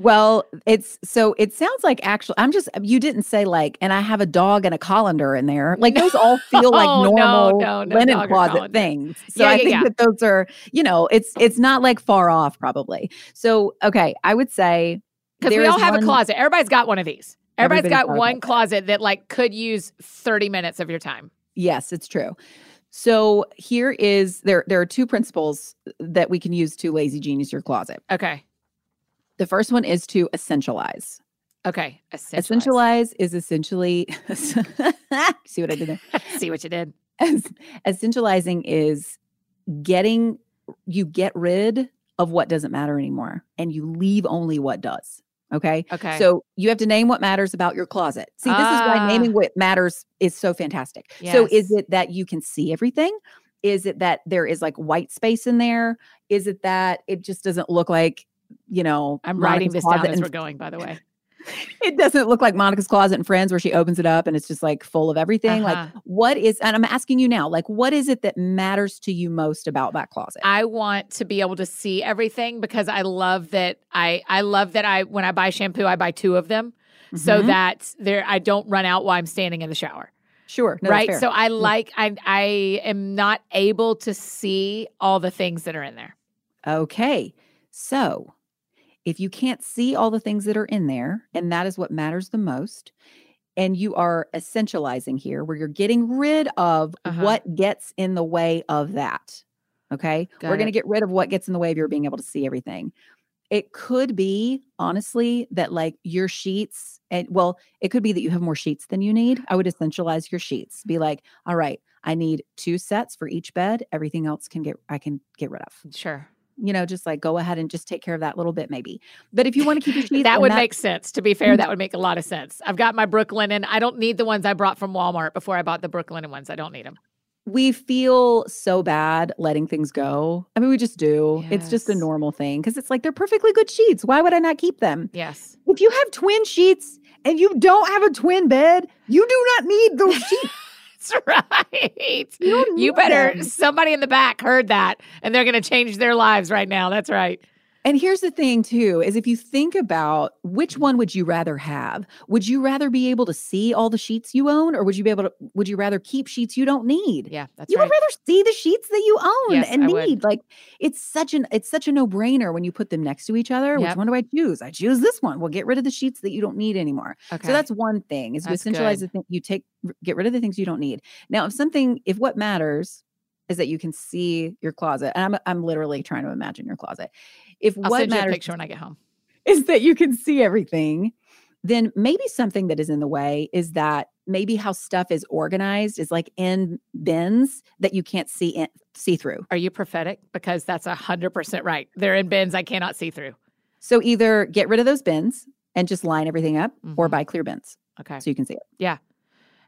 Well, it's so it sounds like actually I'm just you didn't say like and I have a dog and a colander in there. Like those all *laughs* feel like No, no, normal no, no linen dog closet things. So Yeah, I yeah, think yeah. that those are, you know, it's it's not like far off probably. So okay, I would say Because we all have a closet. Everybody's got one of these. Everybody's Everybody's got got one closet. closet that like could use 30 minutes of your time. Yes, it's true. So here is there there are two principles that we can use to lazy genius your closet. Okay. The first one is to essentialize. Okay. Essentialize. Essentialize is essentially *laughs* see what I did there. *laughs* See what you did. Es- essentializing is getting you get rid of what doesn't matter anymore and you leave only what does. Okay. Okay. So you have to name what matters about your closet. See, this is why Ah. naming what matters is so fantastic. So is it that you can see everything? Is it that there is like white space in there? Is it that it just doesn't look like, you know, I'm writing Monica's this down as we're going, by the way. *laughs* it doesn't look like Monica's closet in Friends where she opens it up and it's just like full of everything. Like, Uh-huh. what is, and I'm asking you now, like, what is it that matters to you most about that closet? I want to be able to see everything because I love that I I love that I when I buy shampoo I buy two of them so Mhm. that there I don't run out while I'm standing in the shower. sure, no, right? So I like I I am not able to see all the things that are in there. Okay. So if you can't see all the things that are in there, and that is what matters the most, and you are essentializing here where you're getting rid of Uh-huh. what gets in the way of that. Okay. Got We're going to get rid of what gets in the way of your being able to see everything. It could be, honestly, that like your sheets, and well, it could be that you have more sheets than you need. I would essentialize your sheets. Be like, all right, I need two sets for each bed. Everything else can get, I can get rid of Sure. You know, just like go ahead and just take care of that little bit, maybe. But if you want to keep your *laughs* sheets, that and would make sense. To be fair, mm-hmm. that would make a lot of sense. I've got my Brooklinen. I don't need the ones I brought from Walmart before I bought the Brooklinen ones. I don't need them. we feel so bad letting things go. I mean, we just do. It's just a normal thing because it's like they're perfectly good sheets. Why would I not keep them? Yes. If you have twin sheets and you don't have a twin bed, you do not need those sheets. That's right. You You better, them. somebody in the back heard that and they're going to change their lives right now. That's right. And here's the thing too is if you think about which one would you rather have? Would you rather be able to see all the sheets you own or would you be able to would you rather keep sheets you don't need? Yeah, that's you right. would rather see the sheets that you own Yes, and I would. need. Like it's such an it's such a no-brainer when you put them next to each other. Yep. Which one do I choose? I choose this one. Well, get rid of the sheets that you don't need anymore. okay. So that's one thing is you That's essentialize good. the thing you take get rid of the things you don't need. Now, if something if what matters is that you can see your closet, and I'm I'm literally trying to imagine your closet. If I'll what send you a matters picture when I get home. is that you can see everything, then maybe something that is in the way is that maybe how stuff is organized is like in bins that you can't see in, see through. Are you prophetic? Because that's a hundred percent right. They're in bins I cannot see through. So either get rid of those bins and just line everything up, or Mhm. buy clear bins Okay. so you can see it. Yeah,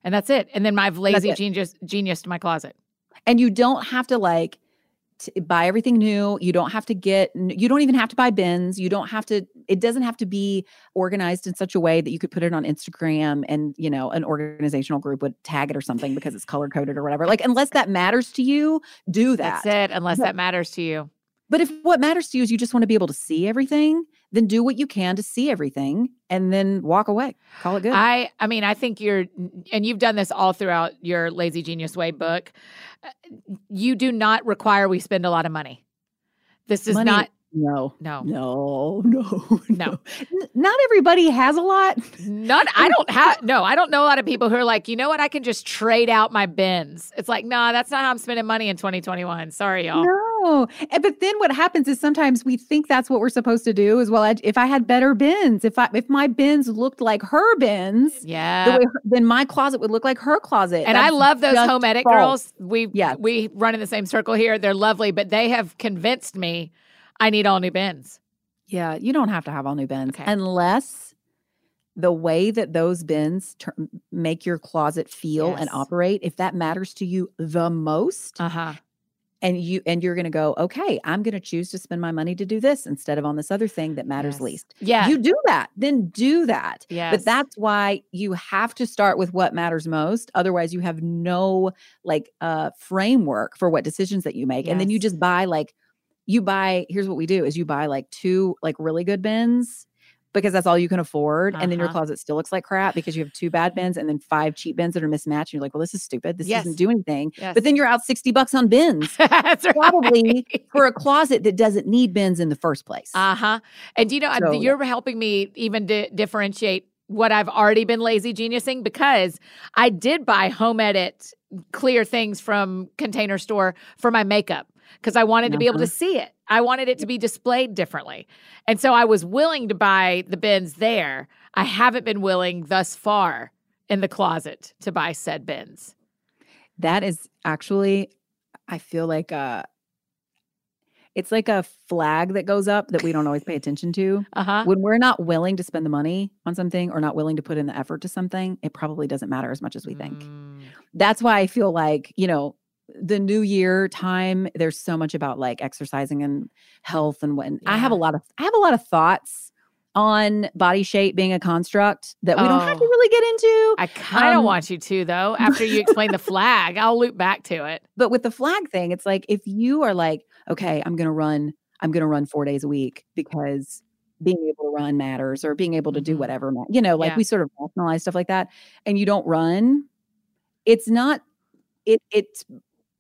and that's it. And then my lazy genius genius to my closet. and you don't have to like buy everything new you don't have to get you don't even have to buy bins you don't have to it doesn't have to be organized in such a way that you could put it on instagram and you know an organizational group would tag it or something because it's color coded or whatever like unless that matters to you do that That's it. Unless Yeah. that matters to you. but if what matters to you is you just want to be able to see everything then do what you can to see everything and then walk away call it good I I mean, I think you're and you've done this all throughout your Lazy Genius Way book. Uh, You do not require we spend a lot of money. This is Money- not no no. no *laughs* no No. Not everybody has a lot Not I *laughs* don't have no, I don't know a lot of people who are like, you know what, I can just trade out my bins. It's like, nah, that's not how I'm spending money in 2021. Sorry, y'all. No, eh, but then what happens is sometimes we think that's what we're supposed to do. Is well, I, if I had better bins, if I if my bins looked like her bins, Yeah. the way her, then my closet would look like her closet. and I love those home edit false. girls. We Yes. we run in the same circle here. They're lovely, but they have convinced me I need all new bins. Yeah, you don't have to have all new bins Okay. unless the way that those bins tur make your closet feel and operate. If that matters to you the most, Uh-huh. and you and you're going to go, okay, I'm going to choose to spend my money to do this instead of on this other thing that matters Yes. least. Yeah. You do that, then do that. yes. But that's why you have to start with what matters most. Otherwise, you have no like uh framework for what decisions that you make. And then you just buy like you buy, here's what we do is you buy like two like really good bins because that's all you can afford. And then your Uh-huh. closet still looks like crap because you have two bad bins and then five cheap bins that are mismatched. And you're like, well, this is stupid. This Yes. doesn't do anything. Yes. But then you're out 60 bucks on bins that's right. probably for a closet that doesn't need bins in the first place. Uh huh. And you know, So, you're helping me even di- differentiate what I've already been lazy geniusing because I did buy home edit clear things from Container Store for my makeup because I wanted to be able to Uh-huh. see it. I wanted it to be displayed differently. And so I was willing to buy the bins there. I haven't been willing thus far in the closet to buy said bins. That is actually, I feel like uh it's like a flag that goes up that we don't always pay attention to. Uh huh. When we're not willing to spend the money on something or not willing to put in the effort to something, it probably doesn't matter as much as we think. Mm. That's why I feel like, you know, the new year time, there's so much about like exercising and health and when I have a lot of I have a lot of thoughts on body shape being a construct that we don't have to Oh. really get into. I kind of Um, want you to, though. *laughs* After you explain the flag, I'll loop back to it. But with the flag thing, it's like if you are like, okay, I'm gonna run, I'm gonna run four days a week because being able to run matters or being able to do Mhm. whatever, you know, like Yeah. we sort of rationalize stuff like that, and you don't run, it's not it it's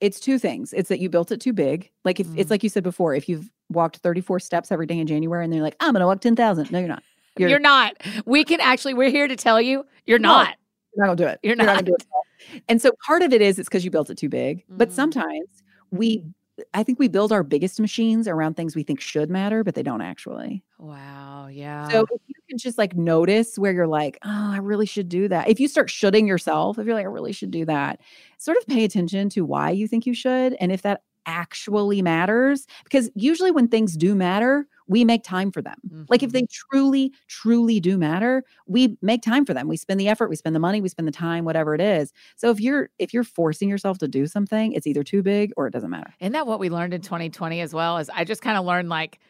it's two things. It's that you built it too big. Like if Mm. it's like you said before, if you've walked 34 steps every day in January and they're like, I'm gonna walk 10,000. No, you're not. You're, not. We can actually, we're here to tell you you're No. not. You're not gonna do it. You're gonna do not. it. And so part of it is it's because you built it too big. But Mhm. sometimes we I think we build our biggest machines around things we think should matter, but they don't actually. Wow. Yeah. So if you can just like notice where you're like, oh, I really should do that. If you start shoulding yourself, if you're like, I really should do that, sort of pay attention to why you think you should and if that actually matters. Because usually when things do matter, we make time for them. Like if they mm-hmm. truly, truly do matter, we make time for them. We spend the effort, we spend the money, we spend the time, whatever it is. So if you're if you're forcing yourself to do something, it's either too big or it doesn't matter. Isn't that what we learned in 2020 as well? Is I just kind of learned like,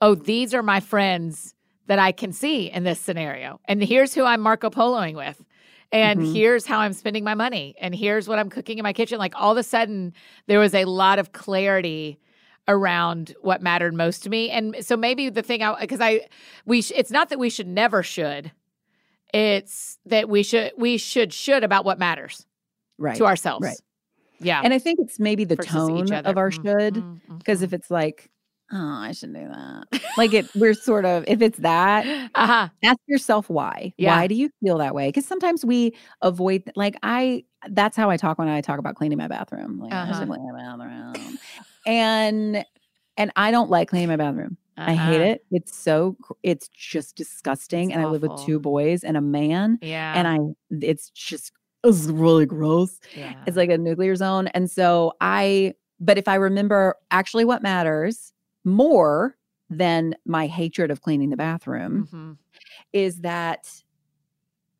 oh, these are my friends that I can see in this scenario. And here's who I'm Marco Poloing with. And Mhm. here's how I'm spending my money. And here's what I'm cooking in my kitchen. Like all of a sudden, there was a lot of clarity around what mattered most to me. And so maybe the thing I because I we sh- it's not that we should never should. It's that we should we should should about what matters right to ourselves. Right. Yeah. And I think it's maybe the versus tone of our Mm, should. mm, Because mhm. if it's like, oh, I should do that. Like it, we're sort of, if it's that, *gasps* uh-huh. ask yourself why. Yeah. Why do you feel that way? Because sometimes we avoid, like, I, that's how I talk when I talk about cleaning my bathroom. Like, I Uh-huh. should clean my bathroom. and, and I don't like cleaning my bathroom. I hate Uh-huh. it. It's so, it's just disgusting. It's and I live with two boys and a man. Yeah. And I, it's just, it's really gross. yeah. It's like a nuclear zone. And so I, but if I remember actually what matters more than my hatred of cleaning the bathroom Mhm. is that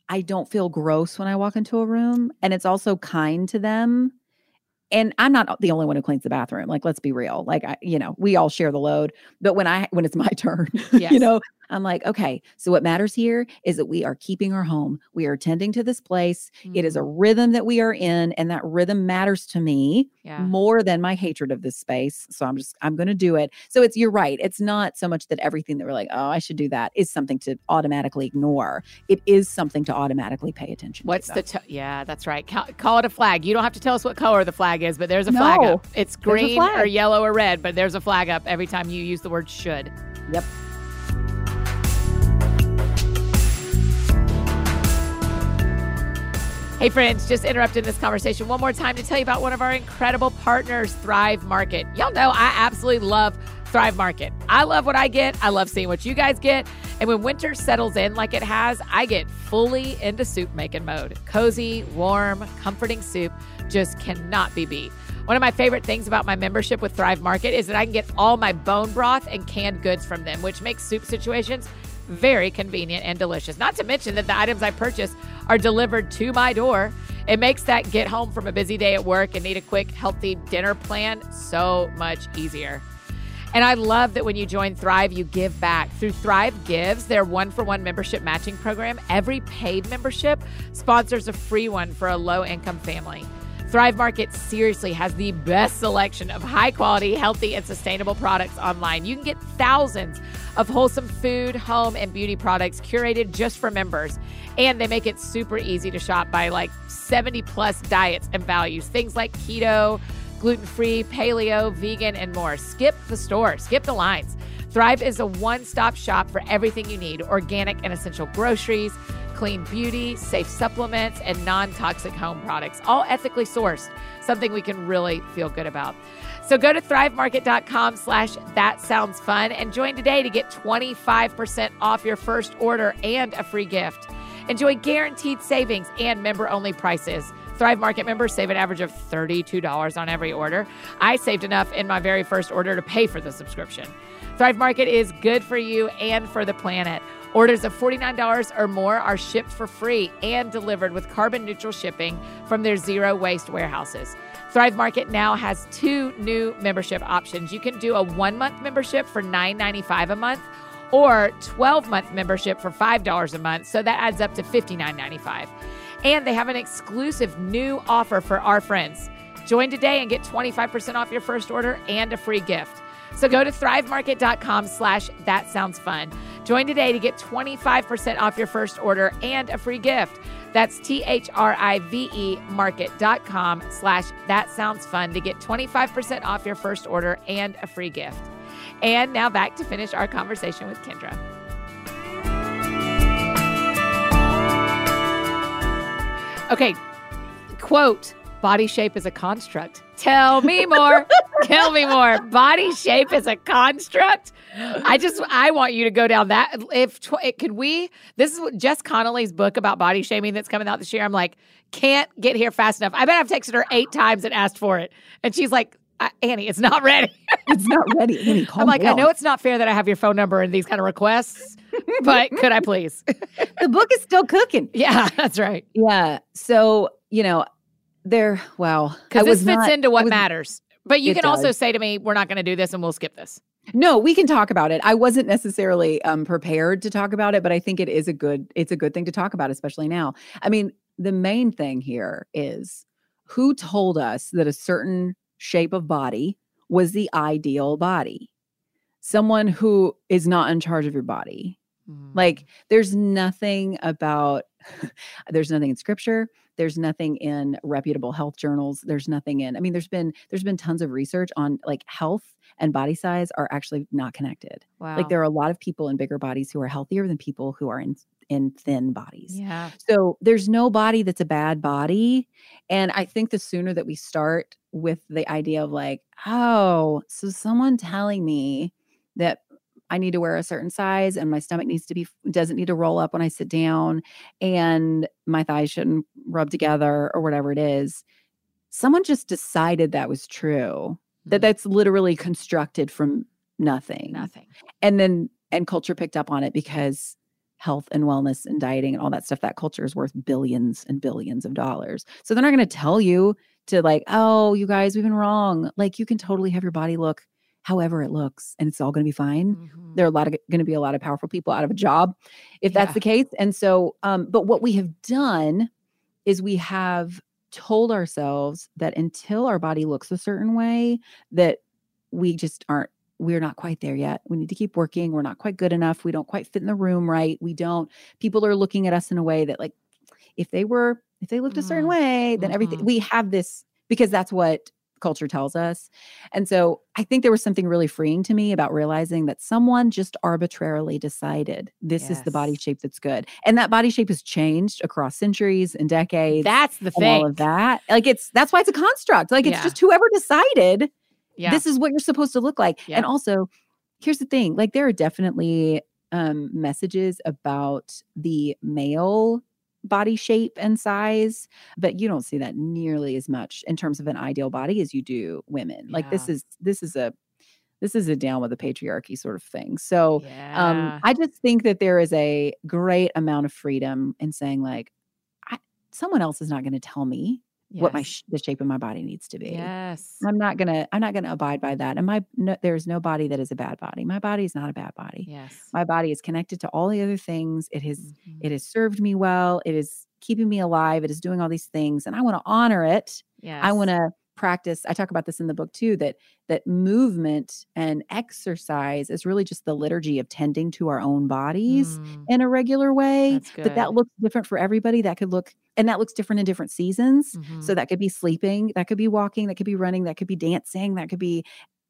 I don't feel gross when I walk into a room. And it's also kind to them. And I'm not the only one who cleans the bathroom. Like, let's be real. Like, I, you know, we all share the load. But when I, when it's my *laughs* turn, Yes. you know, I'm like, okay, so what matters here is that we are keeping our home. We are tending to this place. It is a Mm, rhythm that we are in, and that rhythm matters to me yeah. more than my hatred of this space. So I'm just, I'm going to do it. So it's, you're right. It's not so much that everything that we're like, oh, I should do that is something to automatically ignore. It is something to automatically pay attention to. What's to. the to- yeah? That's right. Call, call it a flag. You don't have to tell us what color the flag is, but there's a flag No, up. It's green or yellow or red, but there's a flag up every time you use the word should. Yep. Hey, friends, just interrupting this conversation one more time to tell you about one of our incredible partners, Thrive Market. Y'all know I absolutely love Thrive Market. I love what I get. I love seeing what you guys get. And when winter settles in like it has, I get fully into soup making mode. Cozy, warm, comforting soup just cannot be beat. One of my favorite things about my membership with Thrive Market is that I can get all my bone broth and canned goods from them, which makes soup situations very convenient and delicious. Not to mention that the items I purchase are delivered to my door. It makes that get home from a busy day at work and need a quick, healthy dinner plan so much easier. And I love that when you join Thrive, you give back. Through Thrive Gives, their one for one membership matching program, every paid membership sponsors a free one for a low income family. Thrive Market seriously has the best selection of high quality, healthy, and sustainable products online. You can get thousands of wholesome food, home, and beauty products curated just for members. And they make it super easy to shop by like 70 plus diets and values. Things like keto, gluten free, paleo, vegan, and more. Skip the store, skip the lines. Thrive is a one stop shop for everything you need organic and essential groceries, clean beauty, safe supplements, and non toxic home products, all ethically sourced, something we can really feel good about. So go to thrivemarket.com slash that sounds fun and join today to get 25% off your first order and a free gift. Enjoy guaranteed savings and member only prices. Thrive Market members save an average of $32 on every order. I saved enough in my very first order to pay for the subscription. Thrive Market is good for you and for the planet. Orders of $49 or more are shipped for free and delivered with carbon neutral shipping from their zero waste warehouses. Thrive Market now has two new membership options. You can do a one month membership for $9.95 a month or 12 month membership for $5 a month. So that adds up to $59.95. And they have an exclusive new offer for our friends. Join today and get 25% off your first order and a free gift. So go to thrivemarket.com slash that sounds fun. Join today to get 25% off your first order and a free gift. That's T-H-R-I-V-E market.com slash that sounds fun to get 25% off your first order and a free gift. And now back to finish our conversation with Kendra. Okay, quote, body shape is a construct. Tell me more. *laughs* Tell me more. Body shape is a construct. I just I want you to go down that if tw- could we this is what Jess Connolly's book about body shaming that's coming out this year. I'm like, can't get here fast enough. I bet I've texted her 8 times and asked for it. And she's like, "Uh, Annie, it's not ready. *laughs* It's not ready. Annie, I'm like, I know it's not fair that I have your phone number and these kind of requests, but could I please? *laughs* the book is still cooking. yeah, that's right. Yeah. So, you know, there, wow. Because this fits not- into what was- matters. But you can also say to me, we're not going to do this and we'll skip this. No, we can talk about it. I wasn't necessarily um, prepared to talk about it, but I think it is a good it's a good thing to talk about, especially now. I mean, the main thing here is who told us that a certain shape of body was the ideal body. Someone who is not in charge of your body. Mm. Like there's nothing about *laughs* there's nothing in scripture, there's nothing in reputable health journals, there's nothing in I mean there's been there's been tons of research on like health and body size are actually not connected. wow. Like there are a lot of people in bigger bodies who are healthier than people who are in in thin bodies. yeah. So there's no body that's a bad body. And I think the sooner that we start with the idea of like, oh, so someone telling me that I need to wear a certain size and my stomach needs to be doesn't need to roll up when I sit down and my thighs shouldn't rub together or whatever it is. Someone just decided that was true. That Mm. that's literally constructed from nothing nothing. and then and culture picked up on it because health and wellness and dieting and all that stuff that culture is worth billions and billions of dollars so they're not going to tell you to like oh you guys we've been wrong like you can totally have your body look however it looks and it's all going to be fine Mhm. there are a lot of going to be a lot of powerful people out of a job if that's the case and so um but what we have done is we have told ourselves that until our body looks a certain way that we just aren't we're not quite there yet we need to keep working we're not quite good enough we don't quite fit in the room right we don't people are looking at us in a way that like if they were if they looked a certain Mm. way then everything Mhm. we have this because that's what culture tells us and so I think there was something really freeing to me about realizing that someone just arbitrarily decided this is the body shape that's good. And that body shape has changed across centuries and decades That's the thing. all of that. Like it's that's why it's a construct. Like it's Yeah. just whoever decided Yeah. this is what you're supposed to look like. Yeah. And also, here's the thing, like there are definitely um messages about the male body shape and size, but you don't see that nearly as much in terms of an ideal body as you do women. Like this is this is a this is a down with the patriarchy sort of thing. So yeah. um I just think that there is a great amount of freedom in saying like I, someone else is not going to tell me what my sh- the shape of my body needs to be. Yes. I'm not gonna I'm not gonna abide by that. And my no, there's no body that is a bad body. My body is not a bad body. Yes. My body is connected to all the other things. It has Mhm. it has served me well. It is keeping me alive. It is doing all these things, and I want to honor it. Yes. I want to practice. I talk about this in the book too. That that movement and exercise is really just the liturgy of tending to our own bodies Mm, in a regular way. That that looks different for everybody. That could look and that looks different in different seasons. Mhm. So that could be sleeping, that could be walking, that could be running, that could be dancing, that could be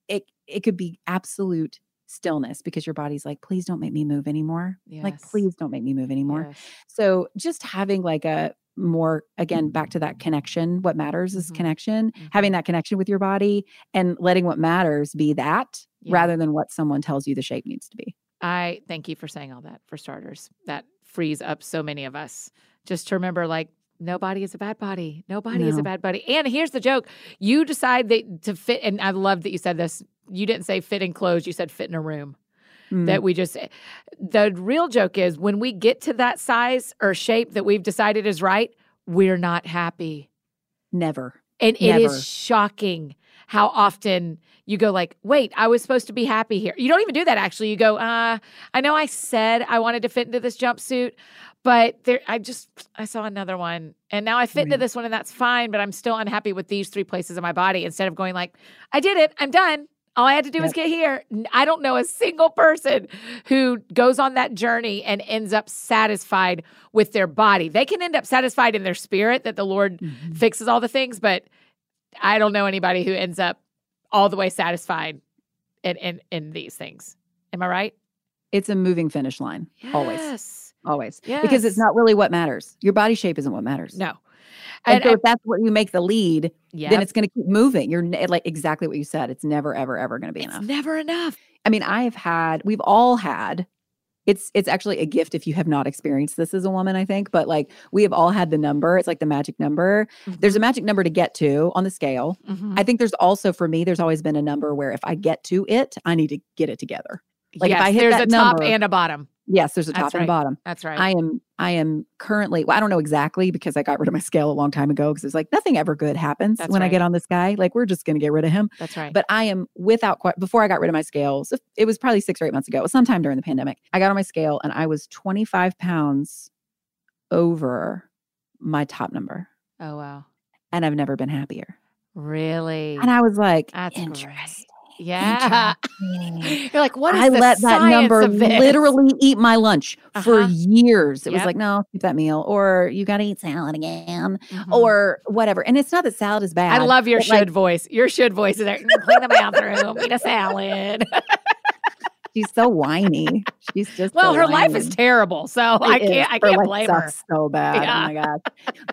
it it could be absolute stillness because your body's like, please don't make me move anymore. Like, please don't make me move anymore. Yes. So just having like a more again back to that connection. What matters is Mhm. connection. Mhm. Having that connection with your body and letting what matters be that Yeah. rather than what someone tells you the shape needs to be. I thank you for saying all that for starters. That frees up so many of us just to remember like nobody is a bad body. Nobody is a bad body. And here's the joke. You decide that to fit and I love that you said this. You didn't say fit in clothes, you said fit in a room. Mm. That we just the real joke is when we get to that size or shape that we've decided is right, we're not happy. never. And it is Never. shocking how often you go like, "Wait, I was supposed to be happy here." You don't even do that actually. You go, "Uh, I know I said I wanted to fit into this jumpsuit, but there I just I saw another one and now I fit into this one and that's fine, but I'm still unhappy with these three places of my body instead of going like, "I did it. I'm done." All I had to do was get here. I don't know a single person who goes on that journey and ends up satisfied with their body. They can end up satisfied in their spirit that the Lord Mhm. fixes all the things, but I don't know anybody who ends up all the way satisfied in in, in these things. Am I right? It's a moving finish line. Always. Yes. Always. Because Yes. it's not really what matters. Your body shape isn't what matters. No. And, And, so if that's what you make the lead, yeah, then it's going to keep moving. You're like exactly what you said. It's never, ever, ever going to be it's enough. never enough. I mean, I have had, we've all had. It's it's actually a gift if you have not experienced this as a woman, I think. But like we have all had the number. It's like the magic number. There's a magic number to get to on the scale. Mhm. I think there's also for me, there's always been a number where if I get to it, I need to get it together. like, if I hit there's that a top and a bottom. Yes, there's a That's top and right. bottom. That's right. I am I am currently well, I don't know exactly because I got rid of my scale a long time ago because it's like nothing ever good happens That's when I get on this guy. Like we're just gonna get rid of him. That's right. But I am without quite before I got rid of my scales, it was probably six or eight months ago. It was sometime during the pandemic. I got on my scale and I was 25 pounds over my top number. oh wow. And I've never been happier. Really? And I was like, That's great. Yeah. *laughs* You're like, what is I let that number literally eat my lunch for Uh-huh. years. It was like, no, keep that meal, or you got to eat salad again, Mhm. or whatever. And it's not that salad is bad. I love your should like, voice. Your should voice is there. "Mm, Clean the bathroom, eat a salad. *laughs* she's so whiny. She's just well, so her life is terrible, so I can't. I Her can't blame her. So bad. Yeah. Oh my god.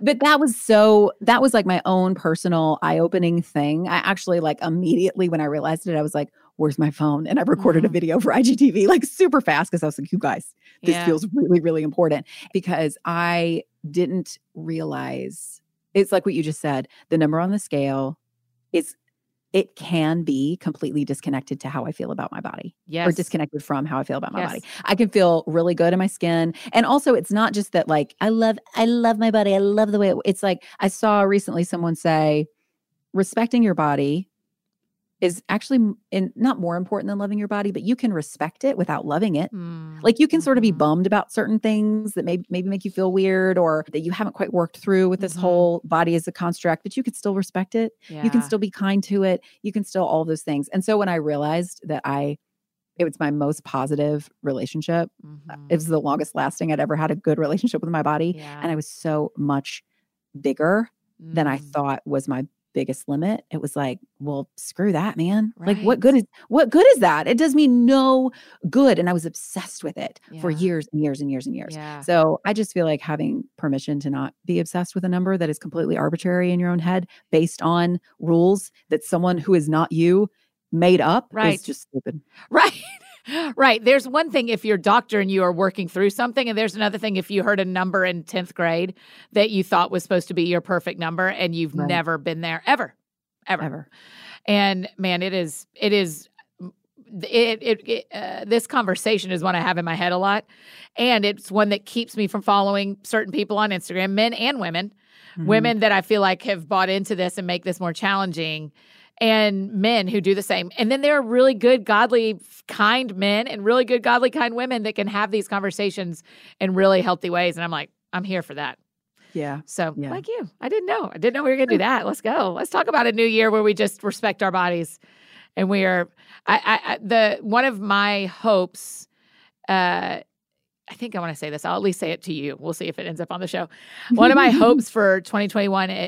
But that was so. That was like my own personal eye-opening thing. I actually like immediately when I realized it, I was like, "Where's my phone?" And I recorded a Mhm. video for IGTV like super fast because I was like, "You guys, this Yeah. feels really, really important because I didn't realize it's like what you just said. The number on the scale is it can be completely disconnected to how I feel about my body yes. or disconnected from how I feel about my Yes. body. I can feel really good in my skin. And also it's not just that like I love I love my body. I love the way it, it's like I saw recently someone say respecting your body is actually in, not more important than loving your body, but you can respect it without loving it. Mm, Like you can sort of be mhm. bummed about certain things that maybe maybe make you feel weird or that you haven't quite worked through with this Mhm. whole body as a construct, but you could still respect it. You can still be kind to it. You can still all those things. And so when I realized that I it was my most positive relationship. Mhm. It was the longest lasting I'd ever had a good relationship with my body. yeah. And I was so much bigger than I Mm, thought was my biggest limit. It was like, well, screw that, man. Like what good is what good is that? It does me no good. And I was obsessed with it for years and years and years and years. Yeah. So I just feel like having permission to not be obsessed with a number that is completely arbitrary in your own head based on rules that someone who is not you made up Right. is just stupid. *laughs* Right. Right. There's one thing if your doctor and you are working through something, and there's another thing if you heard a number in 10th grade that you thought was supposed to be your perfect number and you've Right. never been there ever. Ever. Ever. And man, it is, it is, it, it, it uh, this conversation is one I have in my head a lot. And it's one that keeps me from following certain people on Instagram, men and women, Mhm. women that I feel like have bought into this and make this more challenging, and men who do the same. And then there are really good, godly, kind men and really good, godly, kind women that can have these conversations in really healthy ways. And I'm like, I'm here for that. Yeah. So, Yeah. like you, I didn't know. I didn't know we were going to do that. Let's go. Let's talk about a new year where we just respect our bodies, and we are. I, I, the one of my hopes. Uh, I think I want to say this. I'll at least say it to you. We'll see if it ends up on the show. One of my *laughs* hopes for 2021, eh,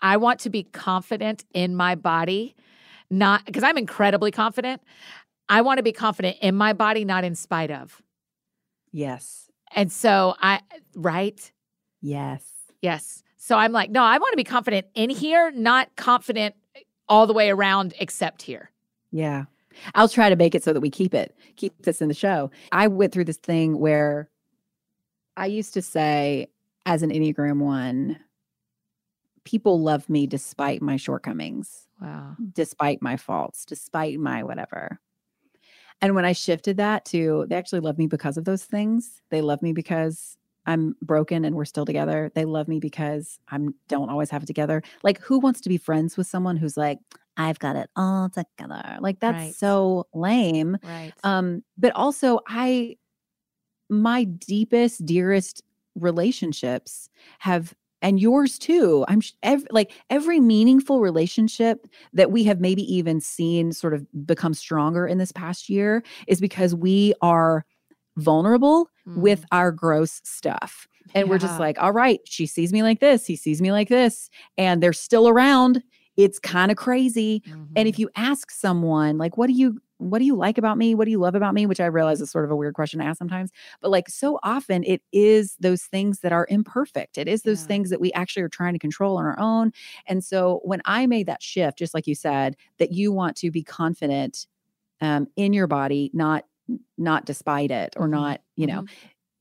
I want to be confident in my body, not because I'm incredibly confident. I want to be confident in my body, not in spite of. Yes. And so I, right? Yes. Yes. So I'm like, no, I want to be confident in here, not confident all the way around except here. Yeah. I'll try to make it so that we keep it, keep this in the show. I went through this thing where I used to say, as an Enneagram one, people love me despite my shortcomings, Wow. despite my faults, despite my whatever. And when I shifted that to they actually love me because of those things, they love me because I'm broken and we're still together. They love me because I'm don't always have it together. Like who wants to be friends with someone who's like, I've got it all together? Like that's Right. so lame. Right. Um, but also I my deepest, dearest relationships have and yours too. I'm like every meaningful relationship that we have maybe even seen sort of become stronger in this past year is because we are vulnerable with our gross stuff. And we're just like, all right, she sees me like this, he sees me like this, and they're still around. It's kind of crazy. And Mhm. if you ask someone, like, what do you what do you like about me? What do you love about me? Which I realize is sort of a weird question to ask sometimes. But like so often it is those things that are imperfect. It is those Yeah. things that we actually are trying to control on our own. And so when I made that shift, just like you said, that you want to be confident um, in your body, not not despite it or Mhm. not, you know,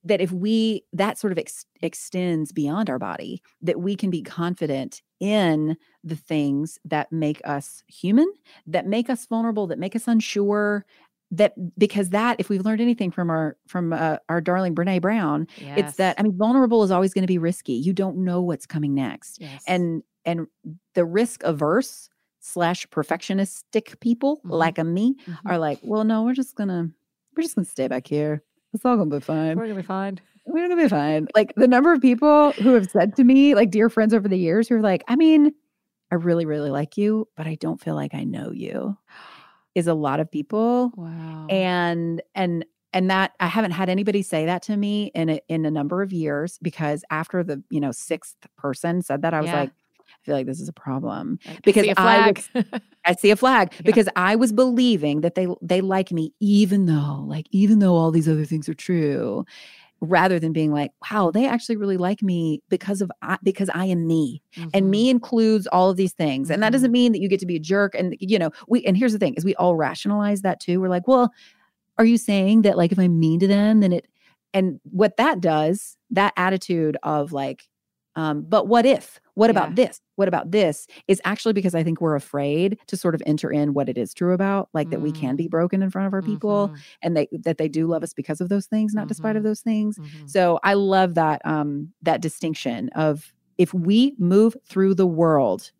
that if we that sort of ex- extends beyond our body that we can be confident in the things that make us human that make us vulnerable that make us unsure that because that if we've learned anything from our from uh, our darling brene brown it's that i mean vulnerable is always going to be risky you don't know what's coming next Yes. and and the risk averse slash perfectionistic people Mhm. like a me Mhm. are like well no we're just gonna we're just gonna stay back here it's all gonna be fine we're gonna be fine. we're gonna be fine. Like the number of people who have said to me, like dear friends over the years, who are like, I mean, I really, really like you, but I don't feel like I know you. is a lot of people. Wow. And and and that I haven't had anybody say that to me in a, in a number of years because after the, you know, sixth person said that I was Yeah. like feel like this is a problem I because see a I flag. *laughs* I see a flag Yeah. because I was believing that they they like me even though like even though all these other things are true rather than being like wow they actually really like me because of I, because I am me Mhm. and me includes all of these things and that Mhm. doesn't mean that you get to be a jerk and you know we and here's the thing is we all rationalize that too we're like well are you saying that like if i'm mean to them then it and what that does that attitude of like um but what if what Yeah. about this what about this is actually because i think we're afraid to sort of enter in what it is true about like that we can be broken in front of our people Mhm. and they that they do love us because of those things not despite of Mhm. those things Mhm. so I love that um that distinction of if we move through the world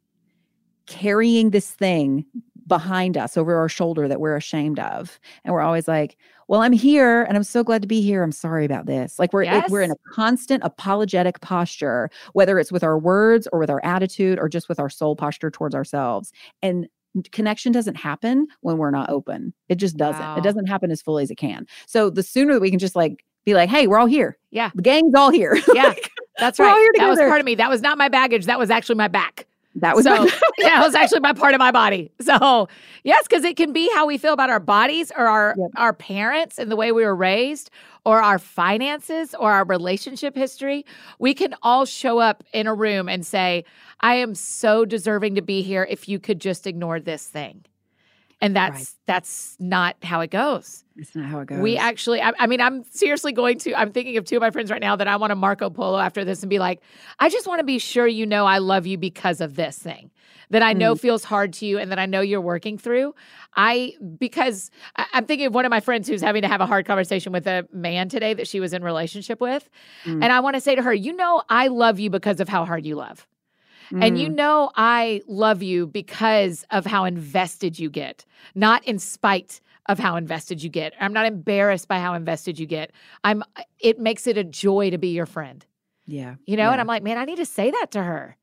carrying this thing behind us over our shoulder that we're ashamed of and we're always like well i'm here and i'm so glad to be here i'm sorry about this like we're it- we're in a constant apologetic posture whether it's with our words or with our attitude or just with our soul posture towards ourselves and connection doesn't happen when we're not open it just doesn't Wow. it doesn't happen as fully as it can so the sooner that we can just like be like hey we're all here Yeah. the gang's all here *laughs* Yeah, that's We're all right. That was part of me. That was not my baggage. That was actually my back. That was so *laughs* yeah, it was actually my part of my body. So yes, because it can be how we feel about our bodies or our Yep. our parents and the way we were raised, or our finances or our relationship history. We can all show up in a room and say, "I am so deserving to be here." If you could just ignore this thing, and that's Right. that's not how it goes. It's not how it goes. We actually, I, I mean, I'm seriously going to, I'm thinking of two of my friends right now that I want to Marco Polo after this and be like, I just want to be sure you know I love you because of this thing that I know feels hard to you and that I know you're working through. I, because I, I'm thinking of one of my friends who's having to have a hard conversation with a man today that she was in relationship with. Mm. And I want to say to her, you know, I love you because of how hard you love. And you Mm. know, I love you because of how invested you get, not in spite of how invested you get. I'm not embarrassed by how invested you get. I'm, it makes it a joy to be your friend, yeah you know? And. I'm like, man, I need to say that to her.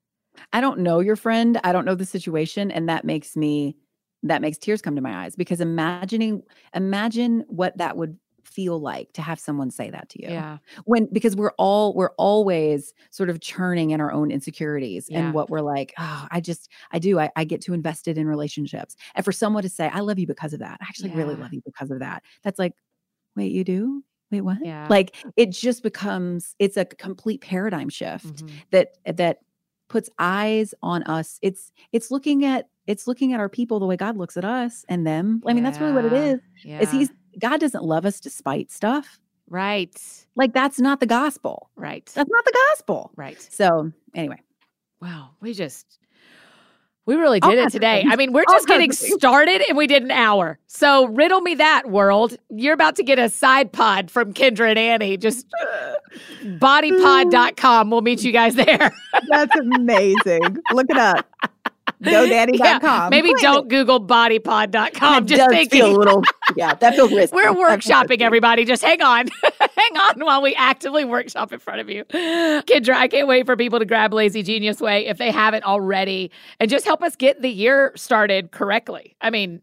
I don't know your friend. I don't know the situation. And that makes me, that makes tears come to my eyes because imagining, imagine what that would feel like to have someone say that to you. Yeah. When, because we're all, we're always sort of churning in our own insecurities Yeah. and what we're like, oh, I just, I do, I, I get too invested in relationships. And for someone to say, I love you because of that, I actually really love you because of that. That's like, wait, you do? Wait, what? Yeah. Like it just becomes, it's a complete paradigm shift Mhm. that that puts eyes on us it's it's looking at it's looking at our people the way god looks at us and them i mean that's really what it is. Is Yeah. is he's god doesn't love us despite stuff right. like that's not the gospel Right. that's not the gospel Right. so anyway Wow. We just, we really All did it today. things. I mean, we're just kinds getting started and we did an hour. So riddle me that, world. You're about to get a side pod from Kendra and Annie. Just *laughs* bodypod.com. We'll meet you guys there. that's amazing look it up *laughs* godaddy.com *laughs* maybe Claim don't Google bodypod.com. That Just does thinking. feel a little yeah that feels *laughs* risky We're workshopping, everybody. Just hang on. *laughs* hang on while we actively workshop in front of you. Kendra, I can't wait for people to grab Lazy Genius Way if they haven't already and just help us get the year started correctly. I mean,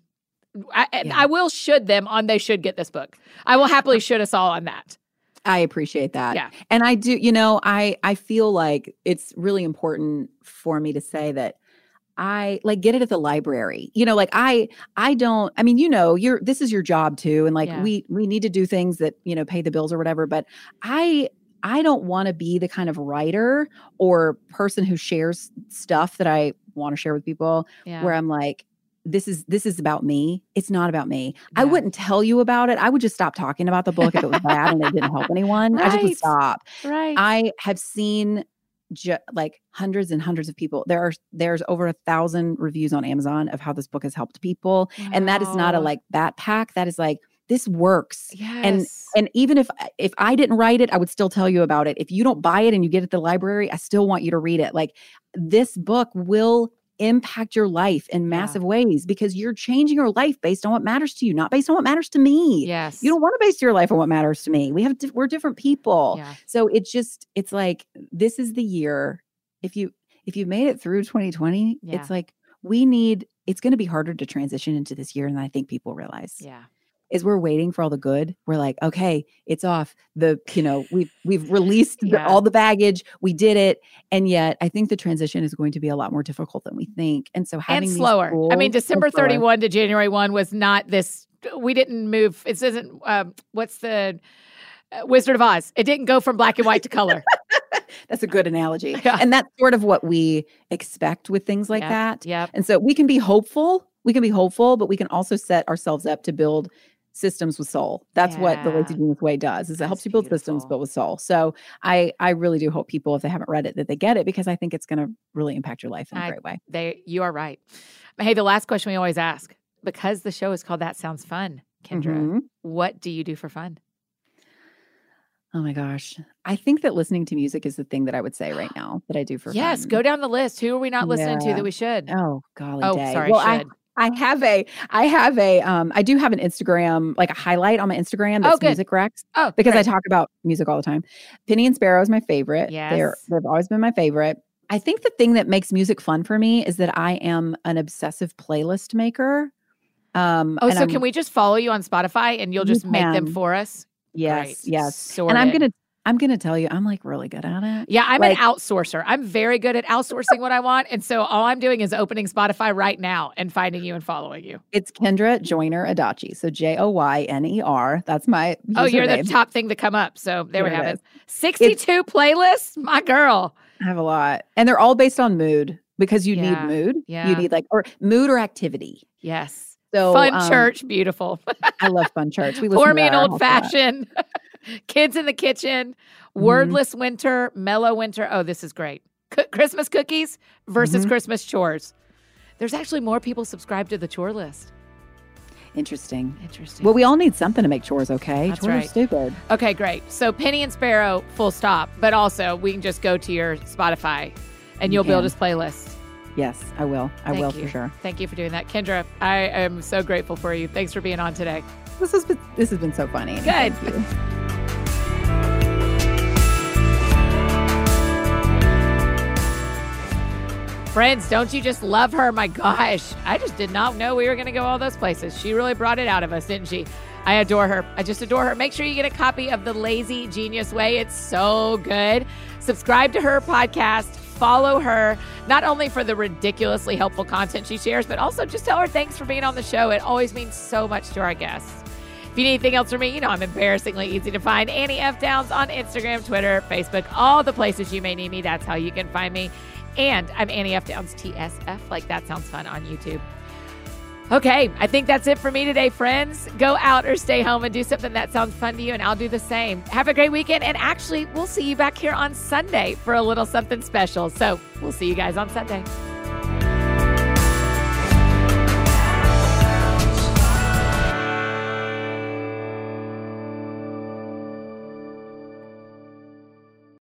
I, Yeah. I will should them on they should get this book. I will happily should us all on that. I appreciate that. Yeah. And I do, you know, I I feel like it's really important for me to say that I like get it at the library. You know, like I I don't I mean, you know, you're this is your job too and like Yeah. we we need to do things that, you know, pay the bills or whatever, but I I don't want to be the kind of writer or person who shares stuff that I want to share with people Yeah. where I'm like this is this is about me. It's not about me. I wouldn't tell you about it. I would just stop talking about the book if it was bad and it didn't help anyone. I just would *laughs* stop. right. I have seen ju- like hundreds and hundreds of people. There are there's over a thousand reviews on Amazon of how this book has helped people, and that is not a like bat pack. That is like this works. yes. And even if if I didn't write it, I would still tell you about it. If you don't buy it and you get it at the library, I still want you to read it. Like this book will impact your life in Yeah. massive ways because you're changing your life based on what matters to you, not based on what matters to me. yes. You don't want to base your life on what matters to me. We have we're different people. Yeah. So it's just it's like this is the year if you if you made it through 2020, Yeah. it's like we need it's going to be harder to transition into this year than I think people realize. Yeah. Is we're waiting for all the good. We're like, okay, it's off. The you know we've we've released the, all the baggage. We did it, and yet I think the transition is going to be a lot more difficult than we think. And so having and slower. I mean, December 31 to January 1 was not this. We didn't move. It isn't. Um, what's the uh, Wizard of Oz? It didn't go from black and white to color. *laughs* That's a good analogy, *laughs* Yeah. and that's sort of what we expect with things like Yep, that. Yeah. And so we can be hopeful. We can be hopeful, but we can also set ourselves up to build systems with soul. That's what the Yeah. Lazy Genius Way does. Is it That's helps you build systems, beautiful. but with soul. So I I really do hope people, if they haven't read it, that they get it because I think it's going to really impact your life in a I- great way. They. You are right. Hey, the last question we always ask because the show is called That Sounds Fun. Kendra, Mhm. what do you do for fun? Oh my gosh, I think that listening to music is the thing that I would say right *gasps* now that I do for yes, fun. go down the list. Who are we not listening to that we should? Oh golly oh, day. sorry, Well, I should. I have a I have a um I do have an Instagram like a highlight on my Instagram Oh, that's good. music recs oh, because I talk about music all the time. Penny and Sparrow is my favorite. They're they've always been my favorite. I think the thing that makes music fun for me is that I am an obsessive playlist maker. Um Oh, so I'm- can we just follow you on Spotify and you'll You just make them for us? yes, Great. yes. And I'm gonna I'm gonna tell you, I'm like really good at it. Yeah, I'm Like- an outsourcer. I'm very good at outsourcing what I want. And so all I'm doing is opening Spotify right now and finding you and following you. It's Kendra Joyner Adachi. So J O Y N E R. That's my Oh, you're the top thing to come up. So there, we have it it. is. 62 playlists? My girl. I have a lot. And they're all based on mood because you Yeah, need mood. yeah. You need like or mood or activity. Yes. So Fun um, church. Beautiful. I love fun church. We *laughs* Pour listen me an old house a lot. fashioned. *laughs* *laughs* Kids in the kitchen. Mhm. Wordless winter. Mellow winter. Oh, this is great. C- Christmas cookies versus Mhm. Christmas chores. There's actually more people subscribed to the chore list. Interesting. Interesting. Well, we all need something to make chores okay. That's chores right. are stupid. Okay, great. So Penny and Sparrow, full stop. But also, we can just go to your Spotify and You you'll build can. us playlists. Yes, I will. I Thank will you. for sure. Thank you for doing that, Kendra. I am so grateful for you. Thanks for being on today. This has been this has been so funny. Good. Thank you. Friends, don't you just love her? My gosh, I just did not know we were going to go all those places. She really brought it out of us, didn't she? I adore her. I just adore her. Make sure you get a copy of The Lazy Genius Way. It's so good. Subscribe to her podcast. Follow her, not only for the ridiculously helpful content she shares, but also just tell her thanks for being on the show. It always means so much to our guests. If you need anything else from me, you know I'm embarrassingly easy to find. Annie F. Downs on Instagram, Twitter, Facebook, all the places you may need me. That's how you can find me. And I'm Annie F. Downs TSF. Like that sounds fun on YouTube. Okay, I think that's it for me today, friends. Go out or stay home and do something that sounds fun to you, and I'll do the same. Have a great weekend. And actually, we'll see you back here on Sunday for a little something special. So we'll see you guys on Sunday.